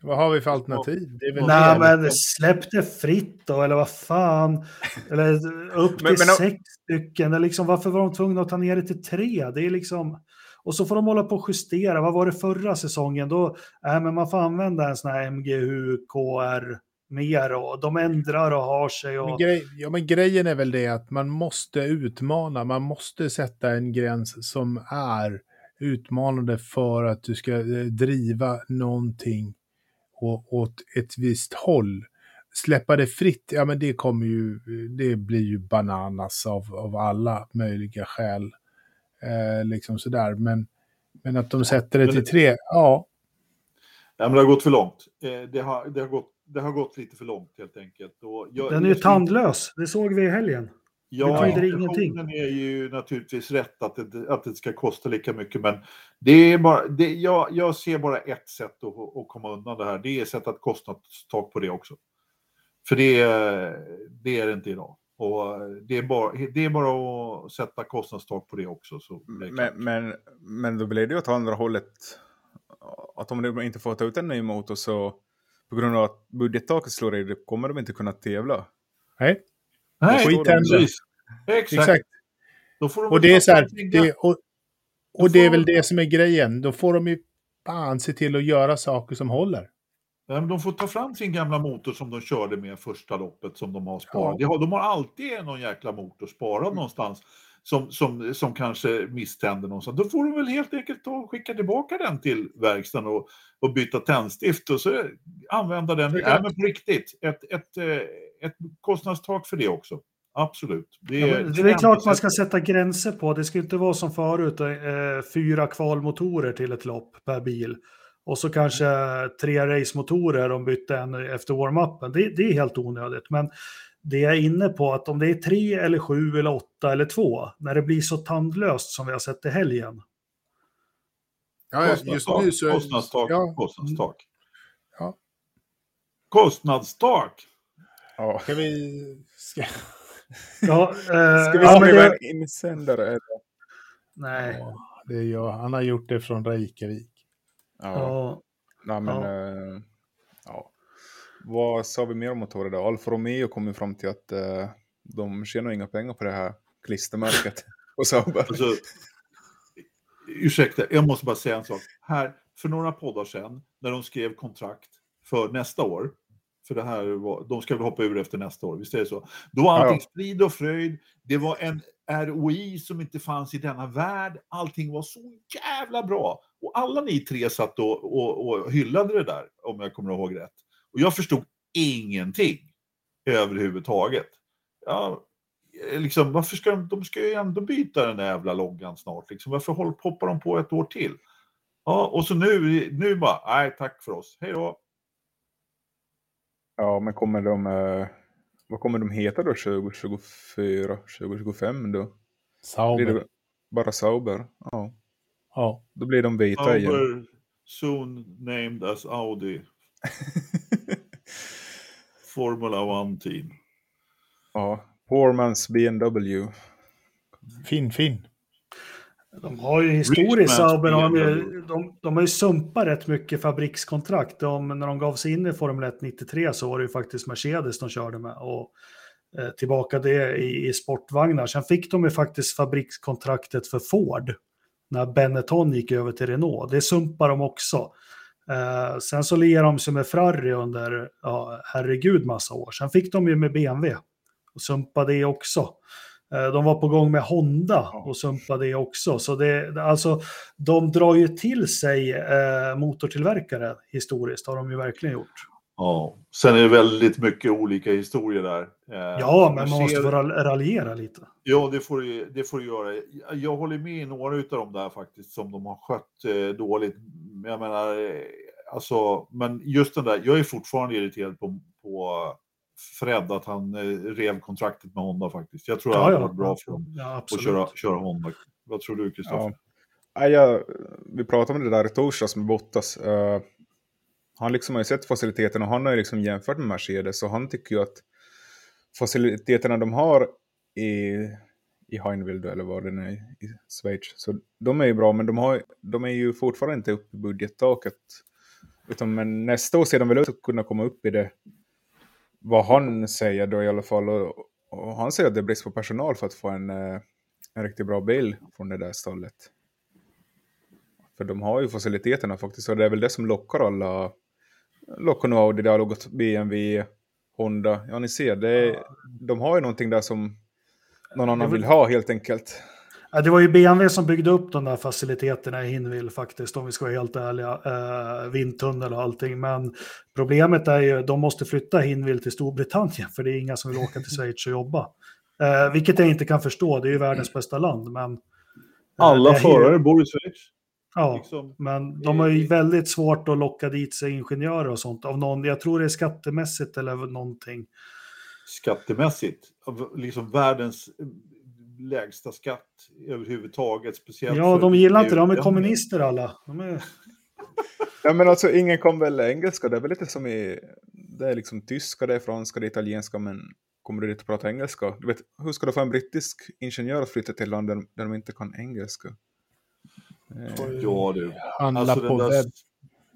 Vad har vi för alternativ? Det är Nej, men släpp det fritt då, eller vad fan. Eller upp till men, men, sex stycken. Eller liksom, varför var de tvungna att ta ner det till tre? Det är liksom... Och så får de hålla på och justera. Vad var det förra säsongen? Då, äh, men man får använda en sån här MGU, KR mer och de ändrar och har sig. Och... Men grej, ja, men grejen är väl det att man måste utmana, man måste sätta en gräns som är utmanande för att du ska eh, driva någonting åt ett visst håll. Släppa det fritt, ja men det kommer ju, det blir ju bananas av, av alla möjliga skäl. Eh, liksom sådär, men, men att de sätter det till tre, ja. Ja, men det har gått för långt. Eh, det, har, det, har gått, det har gått lite för långt helt enkelt. Och jag, Den är ju tandlös, det såg vi i helgen. Ja, intentionen är ju naturligtvis rätt att det, att det ska kosta lika mycket, men det är bara, det, jag, jag ser bara ett sätt att, att komma undan det här. Det är att sätta ett kostnadstak på det också. För det, det är det inte idag. Och det är, bara, det är bara att sätta kostnadstak på det också. Så det men, men, men då blir det ju åt andra hållet. Att om de inte får ta ut en ny motor så på grund av att budgettaket slår i det kommer de inte kunna tävla. Nej. Nej, skit händer. Exakt. Exakt. De och det är så här, det, och, och det är väl det som är grejen. Då får de ju fan se till att göra saker som håller. De får ta fram sin gamla motor som de körde med första loppet som de har sparat. Ja. De har alltid någon jäkla motor sparad mm. någonstans som, som, som kanske misständer någonstans. Då får de väl helt enkelt ta och skicka tillbaka den till verkstaden och, och byta tändstift och så använda den. Ja, men på riktigt, ett, ett, eh, ett kostnadstak för det också. Absolut. Det är, ja, det, är klart man ska sätta gränser på. Det ska inte vara som förut, eh, fyra kvalmotorer till ett lopp per bil. Och så kanske tre racemotorer om bytte en efter warm-upen. Det, det, är helt onödigt. Men det jag är inne på att om det är tre eller sju eller åtta eller två, när det blir så tandlöst som vi har sett i helgen. Ja, just nu så... Kostnadstak. Ja. Kostnadstak. Ja. Kostnadstak. Ja. Ska vi... Ska... Ja, eh, Ska vi skriva ja, det... en insändare? Nej. Ja, det gör, han har gjort det från Reykjavik. Ja. ja. Nej, men, ja. Eh, ja. Vad sa vi mer om motorer då? Alfa Romeo kom ju fram till att eh, de tjänar inga pengar på det här klistermärket. och Sauber. Alltså, ursäkta, jag måste bara säga en sak. Här, för några poddar sedan, när de skrev kontrakt för nästa år, för det här var, de ska väl hoppa ur efter nästa år, visst är det så? Då var allting ja. frid och fröjd. Det var en ROI som inte fanns i denna värld. Allting var så jävla bra. Och alla ni tre satt och, och, och hyllade det där, om jag kommer ihåg rätt. Och jag förstod ingenting överhuvudtaget. Ja, liksom, varför ska de, de ska ju ändå byta den där jävla loggan snart. Liksom. Varför hoppar de på ett år till? Ja, och så nu, nu bara, nej tack för oss, hej då. Ja, men kommer de... Eh, vad kommer de heta då 2024, 2025 då? Sauber. Bara Sauber? Ja. Ja. Då blir de vita Sauber, igen. soon named as Audi. Formula One team. Ja, Poormans BMW. Fin, fin. De har ju historiskt, Sauber, de, de, de har ju sumpat rätt mycket fabrikskontrakt. De, när de gav sig in i Formel 1 93 så var det ju faktiskt Mercedes de körde med. Och eh, tillbaka det i, i, sportvagnar. Sen fick de ju faktiskt fabrikskontraktet för Ford. När Benetton gick över till Renault. Det sumpar de också. Eh, sen så lirade de sig med Ferrari under, ja, herregud massa år. Sen fick de ju med BMW. Och sumpade det också. Eh, de var på gång med Honda och sumpade det också. Så det, alltså, de drar ju till sig eh, motortillverkare historiskt, har de ju verkligen gjort. Ja, sen är det väldigt mycket olika historier där. Eh, ja, men man måste få raljera lite. Ja, det får, du, det får du göra. Jag håller med i några av dem där faktiskt, som de har skött eh, dåligt. Jag menar, eh, alltså, men just den där, jag är fortfarande irriterad på, på Fred att han rev kontraktet med Honda faktiskt. Jag tror ja, det hade varit bra för dem ja, att köra, köra Honda. Vad tror du Kristoffer? Ja. Ja, vi pratade om det där i torsdags med Bottas. Uh, han liksom har ju sett faciliteterna och han har ju liksom jämfört med Mercedes och han tycker ju att faciliteterna de har i, i Heinwild eller vad det nu är i Schweiz, så de är ju bra men de, har, de är ju fortfarande inte uppe i budgettaket. Utan men nästa år ser de väl ut att kunna komma upp i det vad han säger då i alla fall. Och, och, han säger att det är brist på personal för att få en, eh, en riktigt bra bil från det där stallet. För de har ju faciliteterna faktiskt, och det är väl det som lockar alla. Nu Audi, det har gått BMW, Honda. Ja, ni ser, det är, de har ju någonting där som någon annan vill ha helt enkelt. Ja, det var ju BMW som byggde upp de där faciliteterna i Hinwil faktiskt, om vi ska vara helt ärliga. Eh, vindtunnel och allting. Men problemet är ju, de måste flytta Hinwil till Storbritannien, för det är inga som vill åka till Schweiz och jobba. Eh, vilket jag inte kan förstå, det är ju världens bästa land. Men, eh, Alla förare bor i Schweiz. Ja, liksom, men de har ju väldigt svårt att locka dit sig ingenjörer och sånt. Av någon, jag tror det är skattemässigt eller någonting. Skattemässigt? Liksom världens lägsta skatt överhuvudtaget. Speciellt ja, de gillar inte det. De är kommunister alla. De är... ja, men alltså ingen kom väl engelska. Det är väl lite som i... Det är liksom tyska, det är franska, det är italienska, men kommer du dit och prata engelska? Du vet, hur ska du få en brittisk ingenjör att flytta till land där, där de inte kan engelska? Eh, ja du. Handla alltså, på där... webb,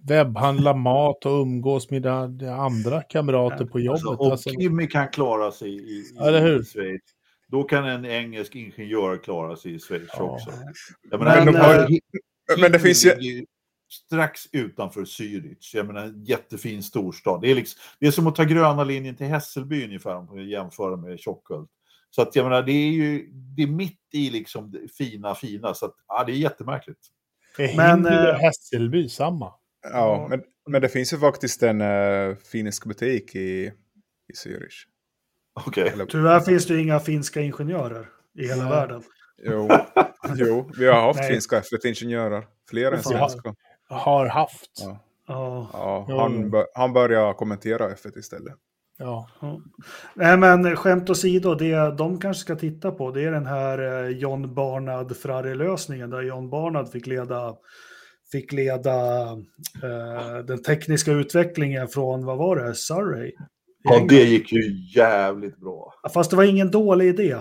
webbhandla mat och umgås med andra kamrater på jobbet. Alltså, och alltså... Kimmy kan klara sig i, i, i Schweiz. Då kan en engelsk ingenjör klara sig i Schweiz ja. också. Jag menar, men, har, äh, men det finns ju... Strax utanför Zürich, jag menar en jättefin storstad. Det är, liksom, det är som att ta gröna linjen till Hässelby ungefär, om man jämför med Tjockhult. Så att jag menar, det är ju det är mitt i liksom det fina, fina, så att ja, det är jättemärkligt. Är men äh, Hässelby samma? Ja, men, men det finns ju faktiskt en uh, finsk butik i, i Zürich. Okay. Tyvärr finns det inga finska ingenjörer i hela ja. världen. Jo. jo, vi har haft finska F1-ingenjörer. Fler än svenska. Har haft. Ja. Ja. ja han, han börjar kommentera F1 istället. Ja. Nej men skämt åsido, det de kanske ska titta på det är den här eh, John Barnard Frarri-lösningen där John Barnard fick leda, fick leda eh, den tekniska utvecklingen från, vad var det, Surrey? Ja, det gick ju jävligt bra. Fast det var ingen dålig idé.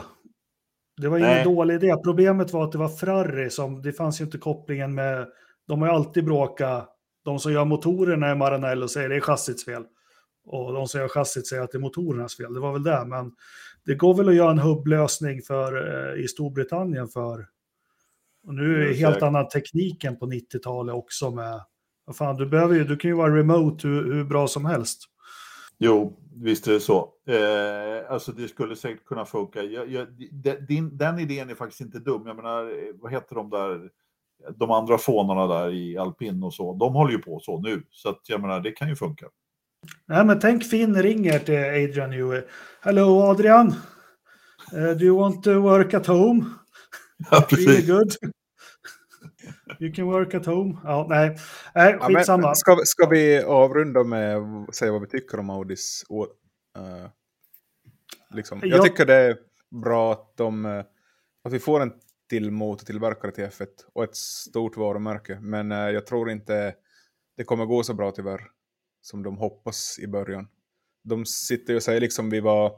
Det var ingen Nej. dålig idé. Problemet var att det var Frarri som, det fanns ju inte kopplingen med, de har ju alltid bråkat, de som gör motorerna i Maranello säger det är chassits fel. Och de som gör chassit säger att det är motorernas fel. Det var väl det, men det går väl att göra en hubblösning för, eh, i Storbritannien för, och nu är det helt annan teknik än på 90-talet också med, vad fan, du behöver ju, du kan ju vara remote hur, hur bra som helst. Jo, visst är det så. Eh, alltså det skulle säkert kunna funka. Jag, jag, din, den idén är faktiskt inte dum. Jag menar, vad heter de där, de andra fånarna där i alpin och så, de håller ju på så nu. Så att jag menar, det kan ju funka. Nej, men tänk Finn ringer till Adrian Newey. Hello Adrian, uh, do you want to work at home? Ja, precis. Really good. You can work at home. Ja, nej, nej skitsamma. Ja, ska, ska vi avrunda med att säga vad vi tycker om Audis uh, liksom. Jag, jag tycker det är bra att, de, uh, att vi får en till motortillverkare till F1 och ett stort varumärke. Men uh, jag tror inte det kommer gå så bra tyvärr som de hoppas i början. De sitter ju och säger liksom vi var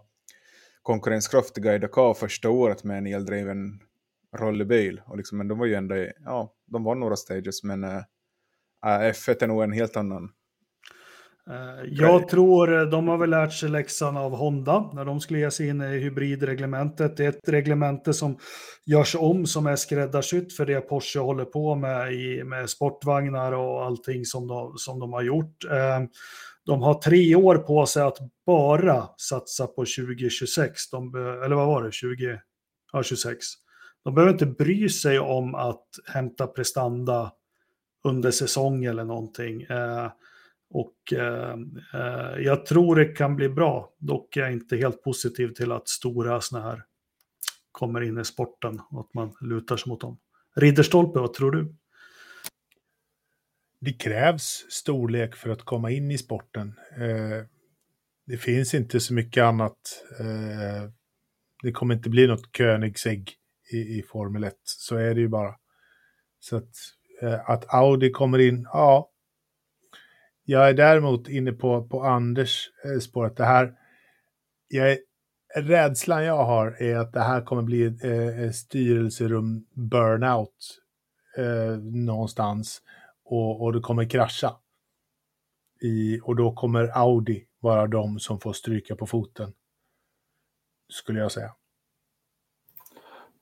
konkurrenskraftiga i Dakar första året med en eldriven rallybil. Och liksom, men de var ju ändå, ja, de var några stages, men eh, äh, F1 är nog en helt annan. Uh, jag tror de har väl lärt sig läxan av Honda när de skulle ge sig in i hybridreglementet. Det är ett reglemente som görs om som är skräddarsytt för det Porsche håller på med i, med sportvagnar och allting som de, som de har gjort. Uh, de har tre år på sig att bara satsa på 2026, de, eller vad var det, 20, ja, 26. De behöver inte bry sig om att hämta prestanda under säsong eller någonting. Och eh, eh, jag tror det kan bli bra. Dock är jag inte helt positiv till att stora sådana här kommer in i sporten och att man lutar sig mot dem. Ridderstolpe, vad tror du? Det krävs storlek för att komma in i sporten. Eh, det finns inte så mycket annat. Eh, det kommer inte bli något Koenigsegg i, i Formel 1. Så är det ju bara. Så att, eh, att Audi kommer in, ja. Jag är däremot inne på, på Anders eh, spår att det här, jag är, rädslan jag har är att det här kommer bli eh, styrelserum burnout eh, någonstans och, och det kommer krascha. I, och då kommer Audi vara de som får stryka på foten. Skulle jag säga.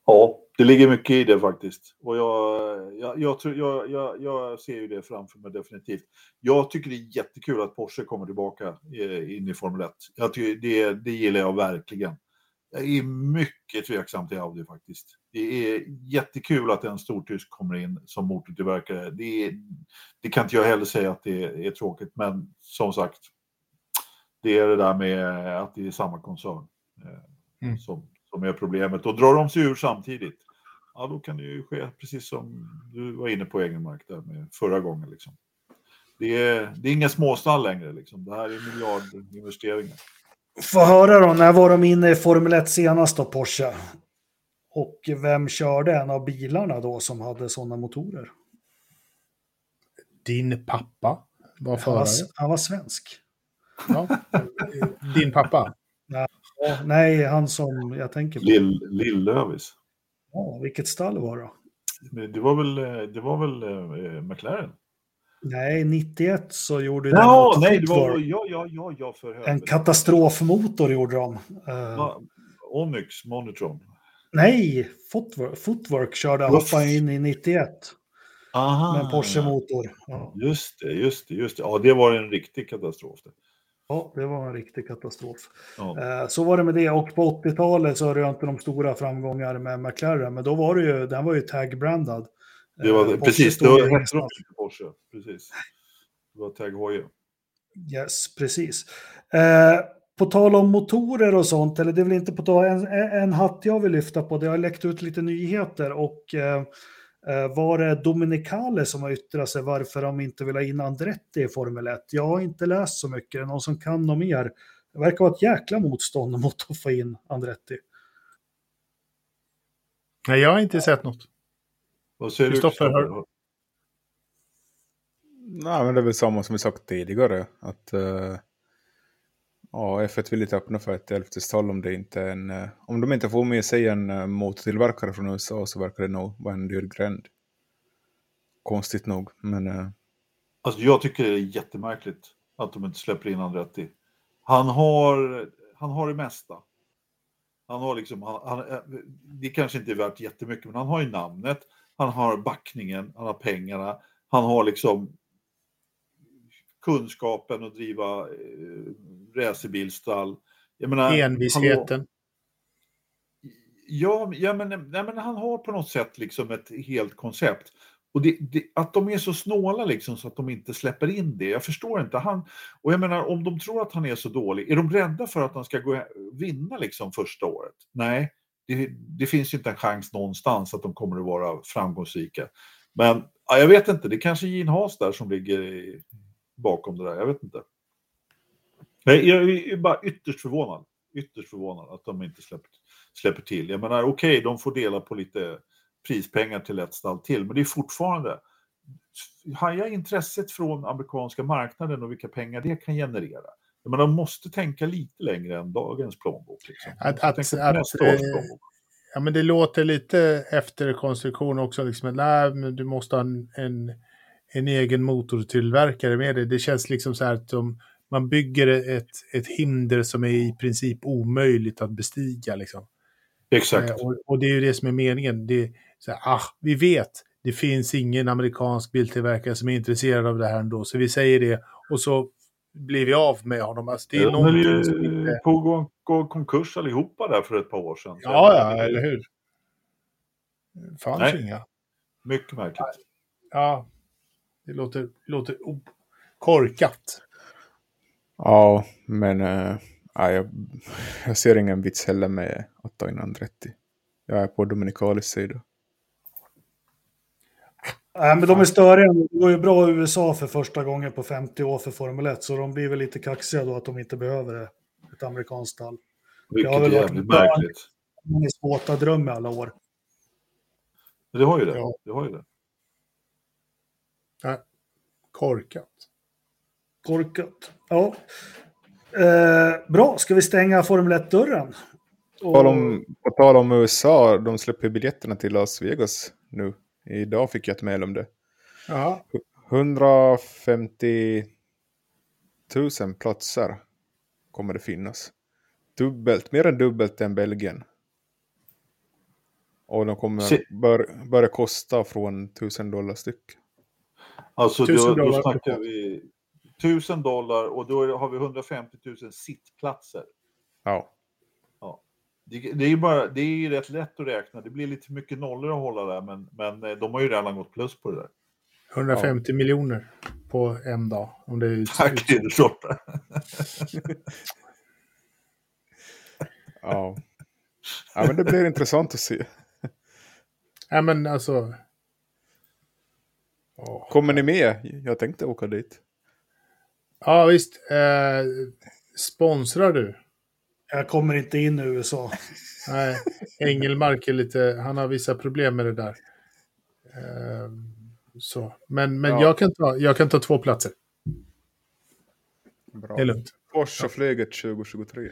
Ja, det ligger mycket i det faktiskt. Och jag, jag, jag, tror, jag, jag, jag ser ju det framför mig definitivt. Jag tycker det är jättekul att Porsche kommer tillbaka in i Formel 1. Jag tycker det, det gillar jag verkligen. Jag är mycket tveksam till Audi faktiskt. Det är jättekul att en stor tysk kommer in som motortillverkare. Det, är, det kan inte jag heller säga att det är, är tråkigt, men som sagt, det är det där med att det är samma koncern eh, mm. som, som är problemet. Och drar de sig ur samtidigt, ja då kan det ju ske precis som du var inne på Egenmark där med förra gången. Liksom. Det, är, det är inga småstall längre, liksom. det här är miljardinvesteringar. Få höra då, när var de inne i Formel 1 senast då, Porsche? Och vem körde en av bilarna då som hade sådana motorer? Din pappa var förare. Han var, han var svensk. Ja. Din pappa? Nej, han som jag tänker på. Lill, Lillövis. Ja, vilket stall var det Det var väl, det var väl eh, McLaren? Nej, 91 så gjorde ja, den nej, det var, ja, ja, ja, ja, för En katastrofmotor gjorde de. Uh, Onyx Monitron. Nej, Footwork, Footwork körde hoppa in i 91. Aha. Med en Porsche-motor. Ja. Just det, just det, just det. Ja, det var en riktig katastrof. Det. Ja, det var en riktig katastrof. Ja. Eh, så var det med det. Och på 80-talet så rönte de stora framgångar med McLaren. Men då var det ju, den var ju tag-brandad. Det var, eh, precis, det var hette de Porsche. Precis. Det var tag Yes, precis. Eh, på tal om motorer och sånt, eller det är väl inte på tal, en, en hatt jag vill lyfta på, det har läckt ut lite nyheter och Eh, var det Dominicale som har yttrat sig varför de inte vill ha in Andretti i Formel 1? Jag har inte läst så mycket, är det någon som kan något mer? Det verkar vara ett jäkla motstånd mot att få in Andretti. Nej, jag har inte sett något. Vad säger du? Hör... Nej, men det är väl samma som vi sagt tidigare. Att uh, Ja, F1 vill inte öppna för ett elfte stall om det inte är en... Eh, om de inte får med sig en eh, motortillverkare från USA så verkar det nog vara en dyr gränd. Konstigt nog, men... Eh, alltså jag tycker det är jättemärkligt att de inte släpper in Andretti. Han har, han har det mesta. Han har liksom, han, han, det kanske inte är värt jättemycket, men han har ju namnet, han har backningen, han har pengarna, han har liksom kunskapen att driva racerbilstall. Envisheten. Ja, ja men, nej, men han har på något sätt liksom ett helt koncept. Och det, det, att de är så snåla liksom så att de inte släpper in det, jag förstår inte. Han, och jag menar, om de tror att han är så dålig, är de rädda för att han ska gå, vinna liksom första året? Nej, det, det finns inte en chans någonstans att de kommer att vara framgångsrika. Men ja, jag vet inte, det är kanske Gene Haas där som ligger i, bakom det där. Jag vet inte. Nej, jag är bara ytterst förvånad. Ytterst förvånad att de inte släpper, släpper till. Jag menar, okej, okay, de får dela på lite prispengar till ett stall till, men det är fortfarande haja intresset från amerikanska marknaden och vilka pengar det kan generera. Men de måste tänka lite längre än dagens plånbok. Liksom. Att, att, att, eh, ja, men det låter lite efter konstruktion också, liksom, nej, men du måste ha en, en en egen motortillverkare med det. Det känns liksom så här att de, man bygger ett, ett hinder som är i princip omöjligt att bestiga. Liksom. Exakt. Eh, och, och, det är ju det som är meningen. Det, så här, ah, vi vet, det finns ingen amerikansk biltillverkare som är intresserad av det här ändå, så vi säger det. Och så blir vi av med honom. Alltså, det är ja, någonting som inte... på gå, konkurs allihopa där för ett par år sedan. Ja, ja, eller hur. Det fanns Nej. inga. Mycket märkligt. Ja, det låter, låter korkat. Ja, men äh, jag, jag ser ingen vits heller med att ta in Andretti. Jag är på Dominikalis sida. Nej, men de är störiga. Det går ju bra i USA för första gången på 50 år för Formel 1, så de blir väl lite kaxiga då att de inte behöver ett amerikanskt stall. Vilket det har väl varit märkligt. En våta dröm i alla år. Det har ju det. Ja. det, har ju det. Nej, korkat. Korkat, ja. Eh, bra, ska vi stänga Formel 1-dörren? Och... På, om, på tal om USA, de släpper biljetterna till Las Vegas nu. Idag fick jag ett mejl om det. Aha. 150 000 platser kommer det finnas. Dubbelt, mer än dubbelt än Belgien. Och de kommer bör, börja kosta från 1000 dollar styck. Alltså då, då snackar vi 1000 dollar och då har vi 150 000 sittplatser. Ja. ja. Det, det är ju bara, det är rätt lätt att räkna. Det blir lite mycket nollor att hålla där, men, men eh, de har ju redan gått plus på det där. 150 ja. miljoner på en dag. Om det är Tack, Riddershorta. ja. ja, men det blir intressant att se. Ja, men alltså. Oh. Kommer ni med? Jag tänkte åka dit. Ja, visst. Eh, sponsrar du? Jag kommer inte in i USA. Nej, Engelmark är lite, han har vissa problem med det där. Eh, så. Men, men ja. jag, kan ta, jag kan ta två platser. Bra. Det är lugnt. Forsa-flyget 2023.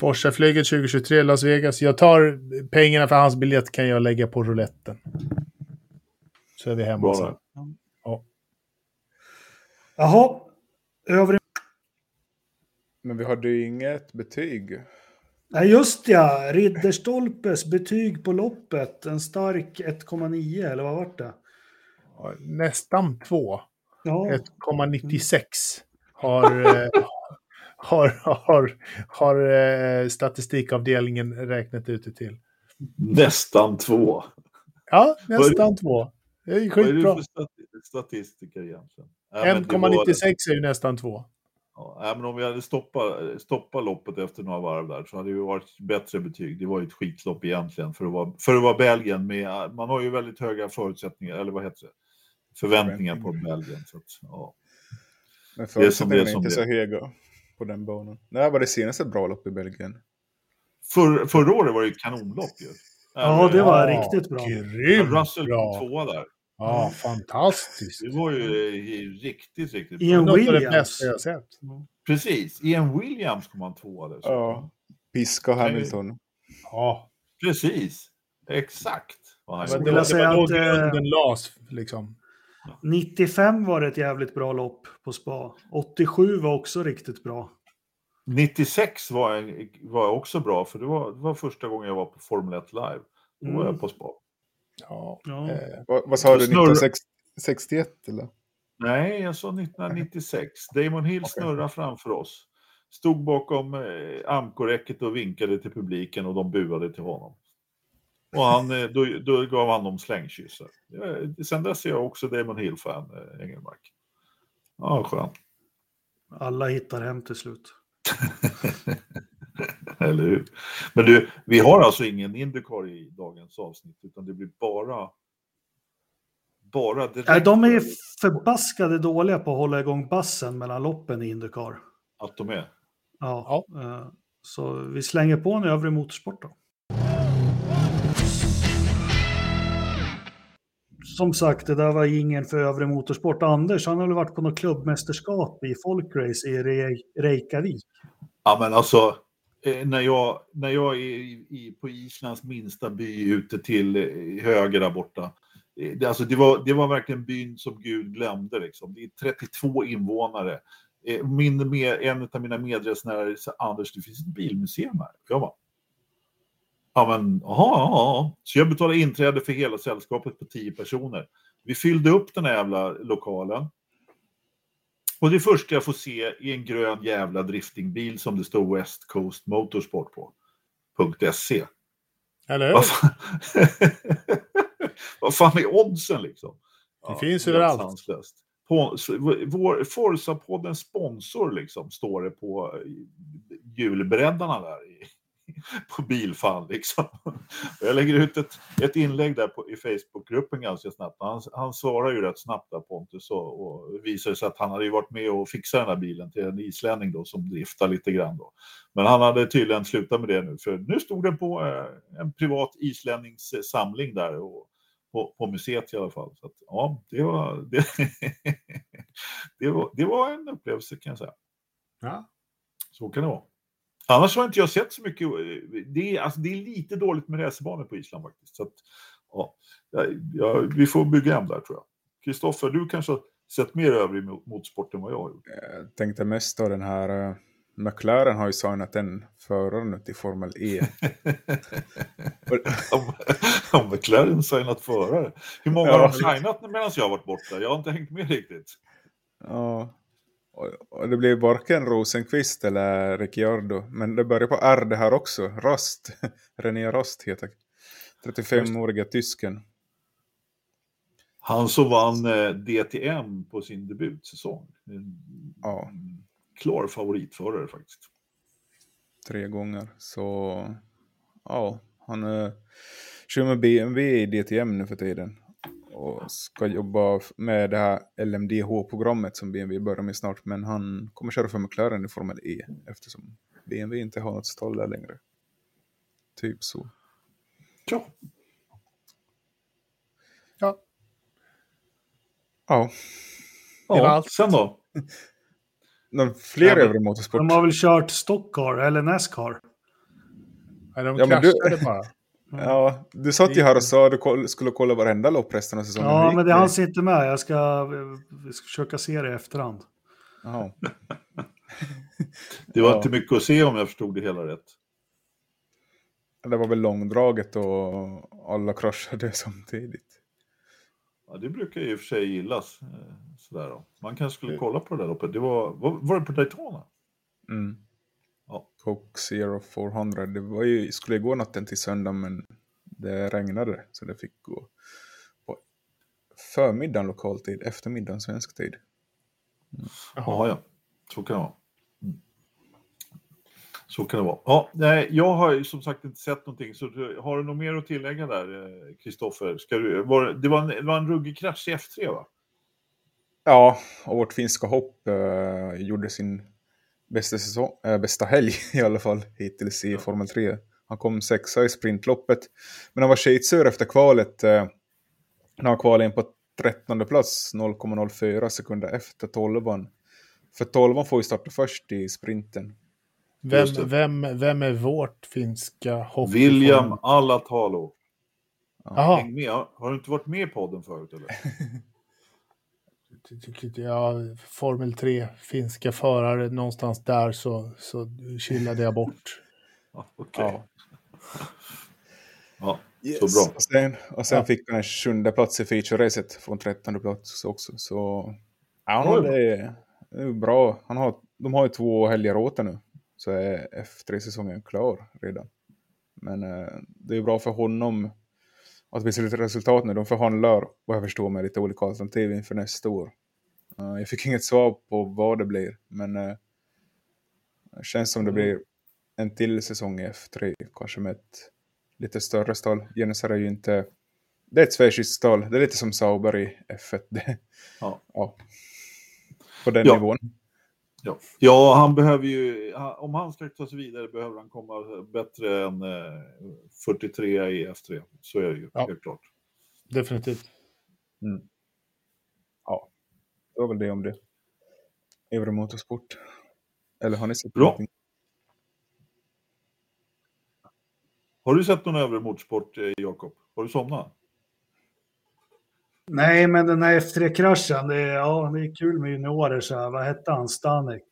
Forsa-flyget 2023, Las Vegas. Jag tar pengarna för hans biljett kan jag lägga på rouletten. Så är vi hemma sen. Ja. Jaha. Övrig... Men vi hade ju inget betyg. Nej, just ja. Ridderstolpes betyg på loppet. En stark 1,9 eller vad var det? Nästan 2. Ja. 1,96 har, eh, har, har, har eh, statistikavdelningen räknat ut det till. Nästan 2. Ja, nästan 2. Det är skitbra. Vad är du för statistiker egentligen? 1,96 är ju nästan 2. Ja, men om vi hade stoppat, stoppat loppet efter några varv där så hade det varit bättre betyg. Det var ju ett skitlopp egentligen för att vara, för att vara Belgien. Med, man har ju väldigt höga förutsättningar, eller vad heter det? Förväntningar på Belgien. Så att, ja. Men förutsättningarna är inte så höga på den banan. När var det senaste bra lopp i Belgien? För, förra året var det kanonlopp ju. Ja, det var ja, riktigt bra. Grymt Russell bra. tvåa där. Ja, fantastiskt. Det var ju eh, riktigt, riktigt bra. Ian Williams. Det bästa jag sett. Precis, Ian Williams kom han tvåa där. Ja, Piska Hamilton. Ja. Precis, exakt. Jag skulle vilja säga att grunden lades, liksom. 95 var ett jävligt bra lopp på spa. 87 var också riktigt bra. 96 var, var också bra, för det var, det var första gången jag var på Formel 1 live. Då mm. var jag på spa. Ja. ja. Eh, vad, vad sa du, 1961 eller? Nej, jag sa 1996. Damon Hill okay. snurrade framför oss. Stod bakom eh, amkoräcket och vinkade till publiken och de buade till honom. Och han, eh, då, då gav han dem slängkyssar. Sen dess är jag också Damon Hill-fan, eh, Engelmark. Ja, skönt. Alla hittar hem till slut. Eller hur? Men du, vi har alltså ingen Indycar i dagens avsnitt, utan det blir bara... Bara direkt... Nej, de är förbaskade dåliga på att hålla igång bassen mellan loppen i Indycar. Att de är? Ja. ja. Eh, så vi slänger på en övrig motorsport då. Som sagt, det där var ingen för övrig motorsport. Anders, han har väl varit på något klubbmästerskap i folkrace i Reykjavik? Ja, men alltså, Eh, när jag, när jag är i, på Islands minsta by ute till eh, höger där borta. Eh, det, alltså det, var, det var verkligen byn som Gud glömde. Liksom. Det är 32 invånare. Min, med, en av mina medresenärer sa Anders, det finns ett bilmuseum här. Jag bara, ja men jaha, aha. Så jag betalade inträde för hela sällskapet på 10 personer. Vi fyllde upp den här jävla lokalen. Och det första jag får se är en grön jävla driftingbil som det står West Coast Motorsport på. .se. Eller Vad fan, Vad fan är oddsen liksom? Det ja, finns överallt. På, vår Forza-poddens sponsor liksom står det på julbräddarna där i, på bilfall. Liksom. Jag lägger ut ett, ett inlägg där på, i Facebookgruppen ganska snabbt. Han, han svarar ju rätt snabbt där Pontus och, och visar sig att han hade ju varit med och fixat den här bilen till en islänning då som driftar lite grann då. Men han hade tydligen slutat med det nu för nu stod den på eh, en privat islännings samling där och, på, på museet i alla fall. Så att, ja, det var, det, det, var, det var en upplevelse kan jag säga. Ja. Så kan det vara. Annars har inte jag sett så mycket. Det är, alltså, det är lite dåligt med racerbanor på Island faktiskt. Så att, ja, ja, vi får bygga hem där tror jag. Kristoffer, du kanske har sett mer övrig motorsport än vad jag har gjort? Jag tänkte mest av den här uh, McLaren har ju signat en förare nu till Formel E. om McLaren signat förare? Hur många ja. har de signat medan jag har varit borta? Jag har inte hängt med riktigt. Ja, och det blir varken Rosenqvist eller Ricciardo. Men det börjar på R det här också. Rost. René Rost heter 35-åriga tysken. Han som vann eh, DTM på sin debutsäsong. Ja. Klar favoritförare faktiskt. Tre gånger. Så ja, han uh, kör med BMW i DTM nu för tiden och ska jobba med det här LMDH-programmet som BMW börjar med snart. Men han kommer köra för McLaren i Formel E eftersom BMW inte har något stall där längre. Typ så. Ja. Ja. Ja. Det var allt. Sen då? Någon fler ja, övrig motorsport? De har väl kört Stockcar eller Nascar? Nej, de ja, kraschade du... bara. Ja, du satt ju här och sa att du skulle kolla varenda lopp resten av säsongen. Ja, men det hanns inte med. Jag ska, vi ska försöka se det i efterhand. Det var ja. inte mycket att se om jag förstod det hela rätt. Det var väl långdraget och alla kraschade samtidigt. Ja, det brukar ju i och för sig gillas. Eh, sådär då. Man kanske skulle kolla på det där loppet. Det var, var, var det på Daytona? Mm. Ja. Coke Zero 400. Det var ju, skulle gå natten till söndag men det regnade så det fick gå på förmiddagen lokal tid, eftermiddagen svensk tid. Mm. Jaha, ja. Så kan det vara. Mm. Så kan det vara. Ja, nej, jag har ju som sagt inte sett någonting, så har du något mer att tillägga där, Kristoffer? Var, det, var en, det var en ruggig krasch i F3, va? Ja, och vårt finska hopp uh, gjorde sin bästa, säsong, äh, bästa helg i alla fall hittills i ja. Formel 3. Han kom sexa i sprintloppet. Men han var skitsur efter kvalet. Eh, när han kvalade in på 13 plats 0,04 sekunder efter 12 För 12 får ju starta först i sprinten. Vem, vem, vem är vårt finska hopp? William Alatalo. Ja. Häng med. Har du inte varit med i podden förut eller? ja, Formel 3, finska förare, någonstans där så, så chillade jag bort. okay. Ja. ja, yes. så bra. Och sen, och sen ja. fick han en sjunde plats i feature-racet från trettonde plats också. Så ja, det är, det är bra. Han har, de har ju två helger åt nu. Så är F3-säsongen klar redan. Men eh, det är bra för honom att det finns lite resultat nu. De förhandlar, vad jag förstår, med lite olika alternativ inför nästa år. Uh, jag fick inget svar på vad det blir, men uh, det känns som det mm. blir en till säsong i F3, kanske med ett lite större stall. Genesar är ju inte... Det är ett schweiziskt stall, det är lite som Sauber i F1. ja. ja. På den ja. nivån. Ja. ja, han behöver ju, om han ska ta sig vidare behöver han komma bättre än 43 eh, i F3. Så är det ju, ja. helt klart. Definitivt. Mm. Ja, det var väl det om det. Euro Motorsport. Eller har ni sett Bra. Någonting? Har du sett någon övrig motorsport, eh, Jakob? Har du somnat? Nej, men den här F3-kraschen, det, är, ja, det är kul med juniorer. Så här. Vad hette han? Stanek?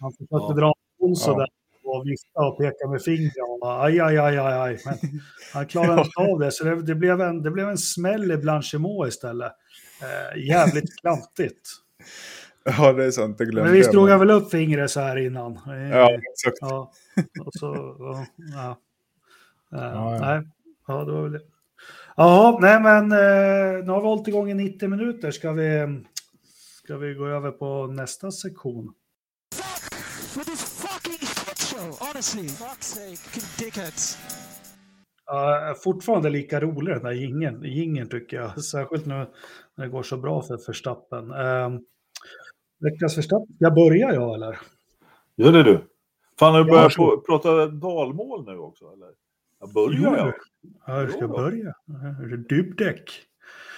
Han försökte ja. dra en ja. och vifta och peka med fingret. Och aj, aj, aj, aj, aj. Men han klarade inte av det, så det, det, blev en, det blev en smäll i Blanchimot istället. Eh, jävligt klantigt. Ja, det är sant. Det glömde Men visst drog han väl upp fingret så här innan? Ja, exakt. Ja, och så, ja, ja. ja, ja. Nej, ja, det var väl det. Ja, nej men eh, nu har vi hållit igång i 90 minuter. Ska vi, ska vi gå över på nästa sektion? Uh, fortfarande lika rolig den där gingen, gingen tycker jag. Särskilt nu när det går så bra för Verstappen. Uh, veckans Verstappen, jag börjar jag eller? Gör det du. Fan, har du börjat ja, prata dalmål nu också eller? Jag börjar jag. Ja, jag ska börja. Dubbdäck.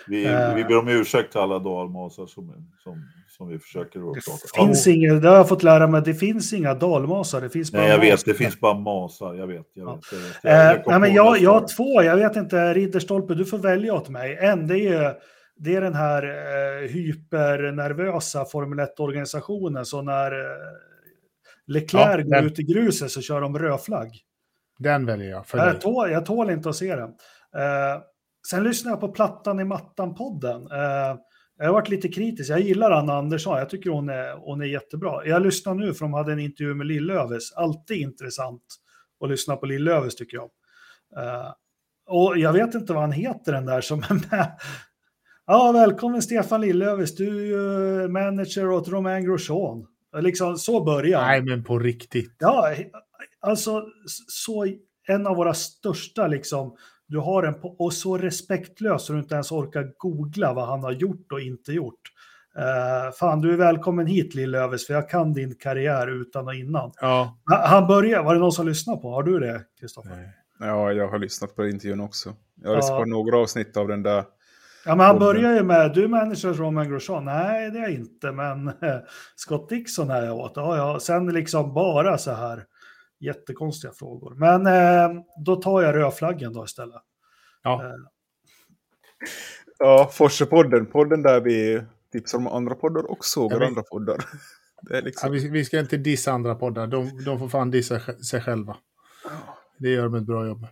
Vi, uh, vi ber om ursäkt till alla dalmasar som, som, som vi försöker att prata. Det finns oh. inga, det har jag fått lära mig, det finns inga dalmasar. Det finns bara Nej, jag masar. vet, det finns bara masar. Jag vet. Jag, vet, jag, vet. jag, uh, nej, men jag, jag har två, jag vet inte, Ridderstolpe, du får välja åt mig. En, det är, det är den här uh, hypernervösa Formel 1-organisationen, så när Leclerc ja, går ut i gruset så kör de rödflagg. Den väljer jag. För jag, tål, jag tål inte att se den. Uh, sen lyssnar jag på Plattan i mattan-podden. Uh, jag har varit lite kritisk. Jag gillar Anna Andersson. Jag tycker hon är, hon är jättebra. Jag lyssnar nu för de hade en intervju med Lillöves. Alltid intressant att lyssna på Lillöves tycker jag. Uh, och jag vet inte vad han heter den där som är med. Ja, välkommen Stefan Lillöves. Du är ju manager åt Romain Grosjean. Liksom, så börjar Nej, men på riktigt. Ja, alltså så en av våra största liksom. Du har en på, och så respektlös så du inte ens orkar googla vad han har gjort och inte gjort. Uh, fan, du är välkommen hit Lillöves, för jag kan din karriär utan och innan. Ja. Han börjar, var det någon som lyssnade på? Har du det, Kristoffer? Ja, jag har lyssnat på intervjun också. Jag har ja. lyssnat på några avsnitt av den där. Ja, men han börjar ju med, du är manager Roman Grosjean. Nej, det är jag inte, men Scott Dixon är jag åt. Ja, ja. Sen liksom bara så här jättekonstiga frågor. Men eh, då tar jag rödflaggen då istället. Ja. Eh. Ja, Forsepodden, podden där vi tipsar om andra poddar och sågar ja, andra poddar. Liksom... Ja, vi, vi, ska inte dissa andra poddar, de, de får fan dissa sig själva. Det gör de ett bra jobb med.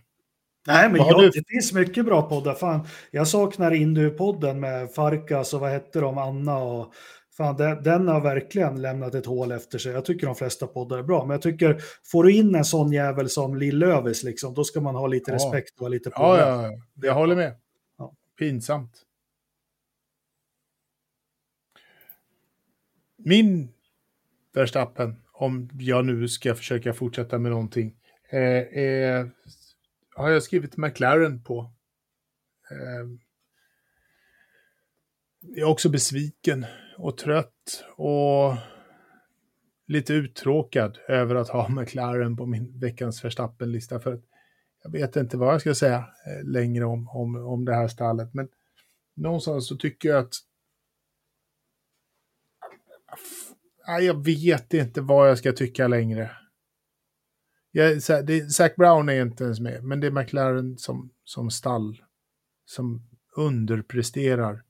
Nej, men jag, du... det finns mycket bra poddar. Fan, jag saknar Indu-podden med Farkas och vad hette de, Anna och fan, den, den, har verkligen lämnat ett hål efter sig. Jag tycker de flesta poddar är bra, men jag tycker får du in en sån jävel som Lill-Övis, liksom, då ska man ha lite ja. respekt och lite på. Ja, ja, ja, jag håller med. Ja. Pinsamt. Min Verstappen, om jag nu ska försöka fortsätta med någonting, eh, eh, har jag skrivit McLaren på. Eh, jag är också besviken och trött och lite uttråkad över att ha McLaren på min veckans Verstappen-lista. För jag vet inte vad jag ska säga eh, längre om, om, om det här stallet. Men någonstans så tycker jag att... Ah, jag vet inte vad jag ska tycka längre. Jag, det, Zac Brown är inte ens med, men det är McLaren som, som stall som underpresterar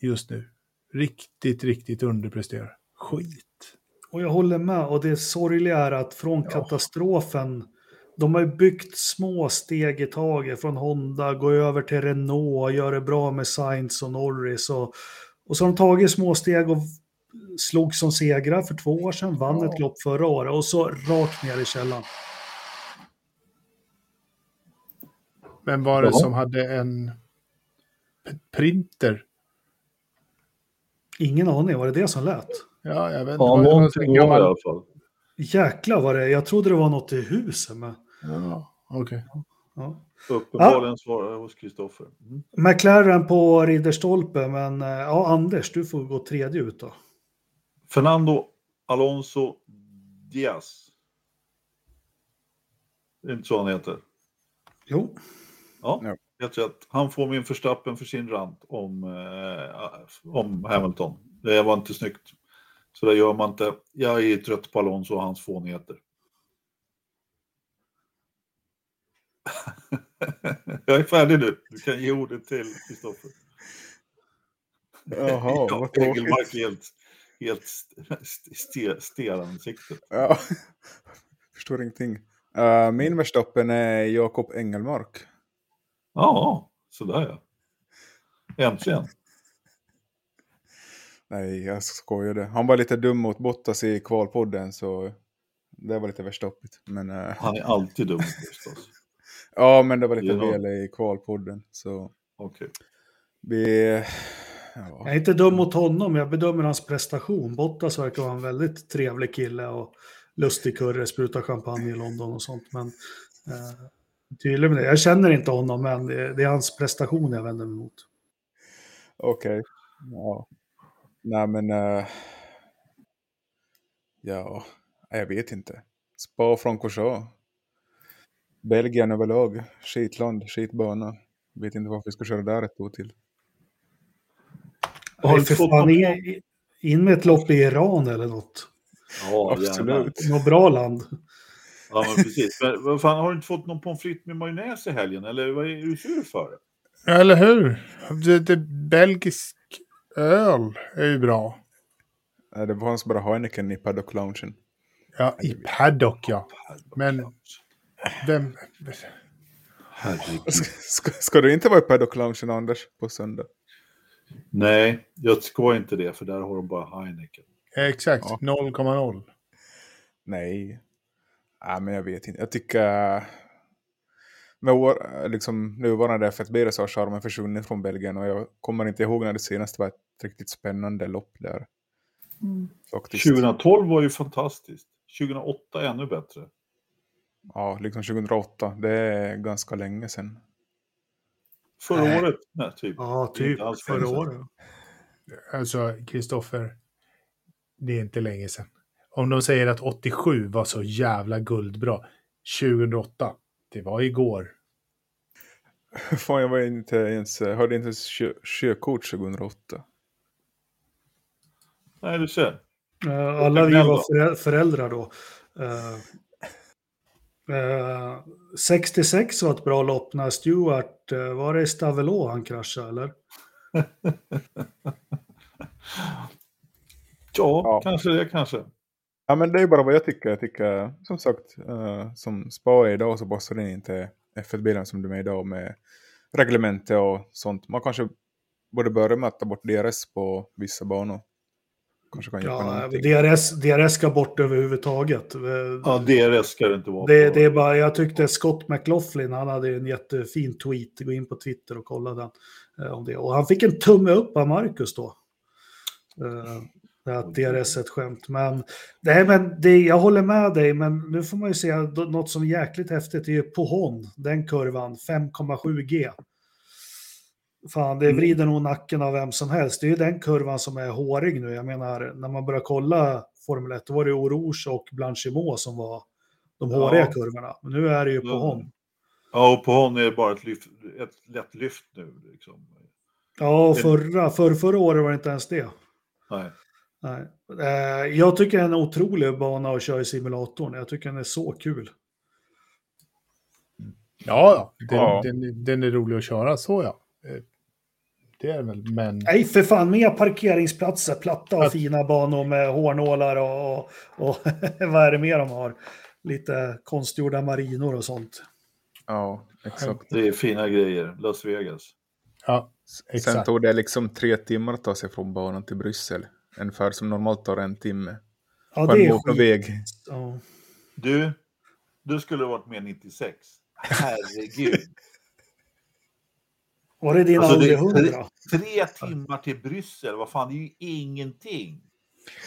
just nu. Riktigt, riktigt underpresterar. Skit. Och jag håller med. Och det sorgliga är att från ja. katastrofen, de har ju byggt små steg i taget från Honda, gå över till Renault, gör det bra med Sainz och Norris. Och, och så har de tagit små steg och slog som segrar för två år sedan, vann ja. ett lopp förra året och så rakt ner i källan. Men var det ja. som hade en printer? Ingen aning, var det det som lät? Ja, jag vet inte. Ja, någonting gammal... i alla fall. Jäklar vad det Jag trodde det var något i huset med. Ja, okej. Okay. Ja. Uppenbarligen svarar hos Kristoffer. Mm. McLaren på Ridderstolpe, men eh, ja, Anders, du får gå tredje ut då. Fernando Alonso Diaz. Det är inte så han heter? Jo. Ja, ja. Helt rätt. Han får min förstappen för sin rant om, eh, om Hamilton. Det var inte snyggt. Så det gör man inte. Jag är trött på Alonso och hans fånigheter. jag är färdig nu. Du kan ge ordet till Kristoffer. Jaha, vad tråkigt. helt helt stelansiktet. Ja, förstår ingenting. Uh, min Verstappen är Jakob Engelmark. Ja, sådär ja. Äntligen. Nej, jag skojade. Han var lite dum mot Bottas i kvalpodden, så det var lite Verstappigt. Men, uh... Han är alltid dum mot Bottas. ja, men det var lite väl i kvalpodden. Så... Okej. Okay. Vi Ja. Jag är inte dum mot honom, jag bedömer hans prestation. Bottas verkar vara en väldigt trevlig kille och lustig kurre, sprutar champagne i London och sånt. Men eh, tydligen med det. Jag känner inte honom, men det, det är hans prestation jag vänder mig mot. Okej. Okay. Ja. Nej, men... Uh... Ja, jag vet inte. Spa Francorchamps. Belgien överlag. Skitland, skitbana. Vet inte varför vi ska köra där ett år till. Har du fått fan in, in med ett lopp i Iran eller något? Ja, absolut. Något bra land. Ja, men precis. Men, vad fan, har du inte fått någon pommes frites med majonnäs i helgen? Eller vad är du sur för? Eller hur? Det, det, belgisk öl är ju bra. Det fanns bara Heineken i Paddock Loungen. Ja, i paddock ja. Men vem... Ska, ska, ska, du inte vara i paddock-loungen, Anders, på söndag? Nej, jag ska inte det, för där har de bara Heineken. Exakt, ja. 0,0. Nej. Ja, men jag vet inte. Jag tycker... Med år, liksom, nuvarande F1B så har charmen försvunnit från Belgien och jag kommer inte ihåg när det senast var ett riktigt spännande lopp där. Mm. 2012 var ju fantastiskt. 2008 ännu bättre. Ja, liksom 2008. Det är ganska länge sedan. Förra äh. året? Nej, typ. Ja, typ förra året. Alltså, Kristoffer. Det är inte länge sedan. Om de säger att 87 var så jävla guldbra. 2008, det var igår. Fan, jag var inte ens, hade inte ens körkort 2008. Nej, du ser. Alla vi var föräldrar då. Uh, uh, 66 var ett bra lopp när Stewart, uh, var det i Stavelå han kraschade eller? ja, ja, kanske det kanske. Ja, men det är bara vad jag tycker. Jag tycker som sagt, uh, som Spa är idag så passar den inte F1-bilen som de är idag med reglemente och sånt. Man kanske borde börja med att ta bort DRS på vissa banor. Kanske kan ja, DRS, DRS ska bort överhuvudtaget. Ja, DRS ska det inte vara. Det, det är bara, jag tyckte Scott McLaughlin, han hade en jättefin tweet. Gå in på Twitter och kolla den. Eh, om det. Och han fick en tumme upp av Marcus då. Att DRS är ett skämt. Men, nej, men det, jag håller med dig, men nu får man ju se något som är jäkligt häftigt. Det är ju Pohon, den kurvan, 5,7G. Fan, det mm. vrider nog nacken av vem som helst. Det är ju den kurvan som är hårig nu. Jag menar, när man börjar kolla Formel 1, då var det Orouge och Blanchimot som var de håriga ja. kurvorna. Men nu är det ju på hon. Ja, och på hon är bara ett, lyft, ett lätt lyft nu. Liksom. Ja, förra, för, förra året var det inte ens det. Nej. Nej. Eh, jag tycker det är en otrolig bana att köra i simulatorn. Jag tycker den är så kul. Ja, den, ja. Den, den, är rolig att köra, så ja. Eh, det är väl, men... Nej, för fan, mer parkeringsplatser, platta och att... fina banor med hårnålar och, och, och vad är det mer de har? Lite konstgjorda marinor och sånt. Ja, exakt. Det är fina grejer, Las Vegas. Ja, exakt. Sen tog det liksom tre timmar att ta sig från banan till Bryssel. Ungefär som normalt tar en timme. Ja, det är skit. väg. Ja. Du, du skulle ha varit med 96. Herregud. Var det din alltså, Audi 100? Tre, tre timmar till Bryssel, vad fan, det är ju ingenting.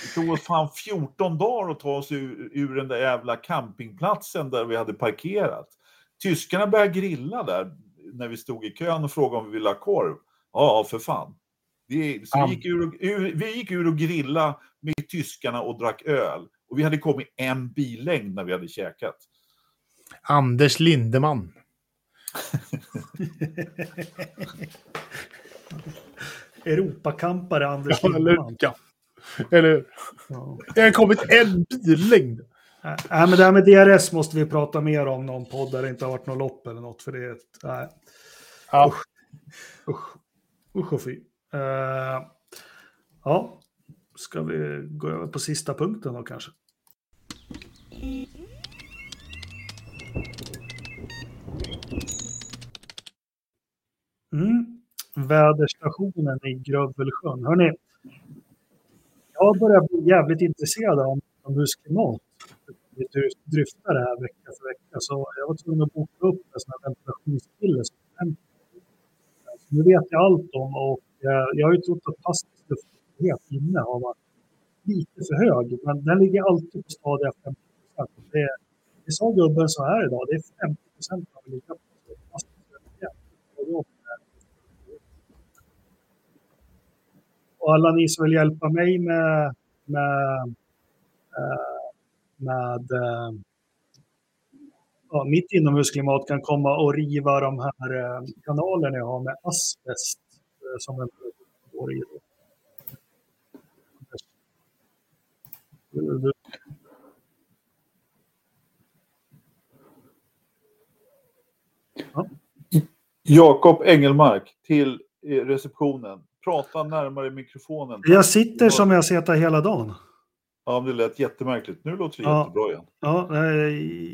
Det tog oss fan 14 dagar att ta oss ur, ur den där jävla campingplatsen där vi hade parkerat. Tyskarna började grilla där när vi stod i kön och frågade om vi ville ha korv. Ja, för fan. Vi, så vi, gick ur och, ur, vi gick ur och grilla med tyskarna och drack öl. Och vi hade kommit en billängd när vi hade käkat. Anders Lindeman. Europakampare Anders ja, Lindman. Ja. Eller ja. Det har kommit en billängd. Nej, men det här med DRS måste vi prata mer om någon podd där det inte har varit något lopp eller något. För det är ett, nej. Ja. Usch. Usch. Usch och fy. Uh, ja, ska vi gå över på sista punkten då kanske? Mm. Väderstationen i Grövelsjön. Hörni, jag börjar bli jävligt intresserad av utomhusklimat. Vi dryftar det här vecka för vecka, så jag var tvungen att boka upp en sån här ventilationskille. Nu vet jag allt om och Eh, jag har ju trott att passivt luftfuktighet inne har varit lite för hög, men den ligger alltid på stadiga 50 procent. Det, det sa gubben så här idag, det är 50 procent av ligga på. Och alla ni som vill hjälpa mig med, med, eh, med eh, ja, mitt inomhusklimat kan komma och riva de här kanalerna jag har med asbest som en går i. Ja. Jakob Engelmark till receptionen prata närmare mikrofonen. Jag sitter som jag sitter hela dagen. Ja, det lät jättemärkligt. Nu låter det ja, jättebra igen. Ja, det är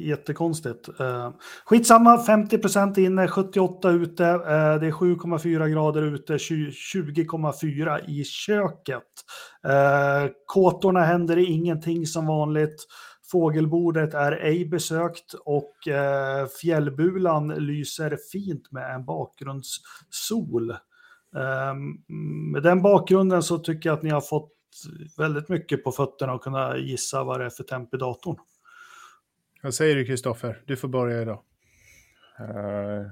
jättekonstigt. Uh, skitsamma, 50% inne, 78 ute. Uh, det är 7,4 grader ute, 20,4 i köket. Uh, kåtorna händer det ingenting som vanligt. Fågelbordet är ej besökt och eh, fjällbulan lyser fint med en bakgrundssol. Eh, med den bakgrunden så tycker jag att ni har fått väldigt mycket på fötterna och kunna gissa vad det är för temp i datorn. Vad säger du Kristoffer? Du får börja idag. Uh,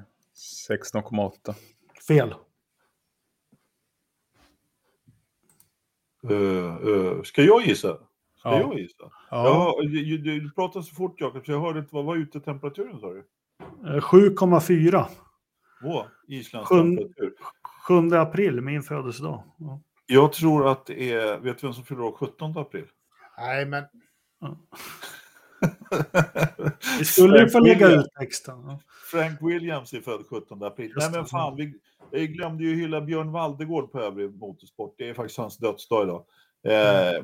16,8. Fel. Uh, uh, ska jag gissa? Ska ja. jag gissa? Ja. ja du, du pratar så fort Jakob, så jag hörde inte. Vad var utetemperaturen sa du? 7,4. Åh, Islands temperatur. 7 april, min födelsedag. Ja. Jag tror att det är, vet du vem som fyller år 17 april? Nej, men... vi skulle ju få lägga ut texten. Frank Williams är född 17 april. Nej men fan, vi, jag glömde ju hylla Björn Valdegård på övrig motorsport. Det är faktiskt hans dödsdag idag. Eh,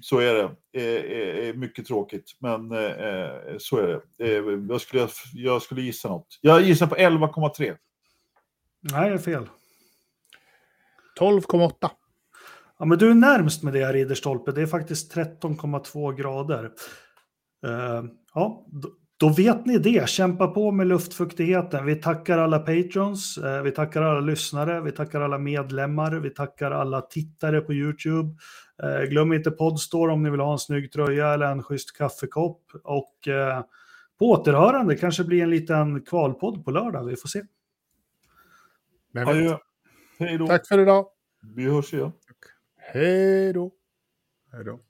så är det. Eh, eh, mycket tråkigt, men eh, så är det. Eh, jag, skulle, jag skulle gissa något. Jag gissar på 11,3. Nej, det är fel. 12,8. Ja, men du är närmst med det här Ridderstolpe. Det är faktiskt 13,2 grader. Uh, ja, då, vet ni det. Kämpa på med luftfuktigheten. Vi tackar alla patrons, uh, vi tackar alla lyssnare, vi tackar alla medlemmar, vi tackar alla tittare på YouTube. Uh, glöm inte Podstore om ni vill ha en snygg tröja eller en schysst kaffekopp. Och på återhörande kanske blir en liten kvalpodd på lördag. Vi får se. Hej då. Tack för idag. Vi hörs igen. Hej då. Hej då.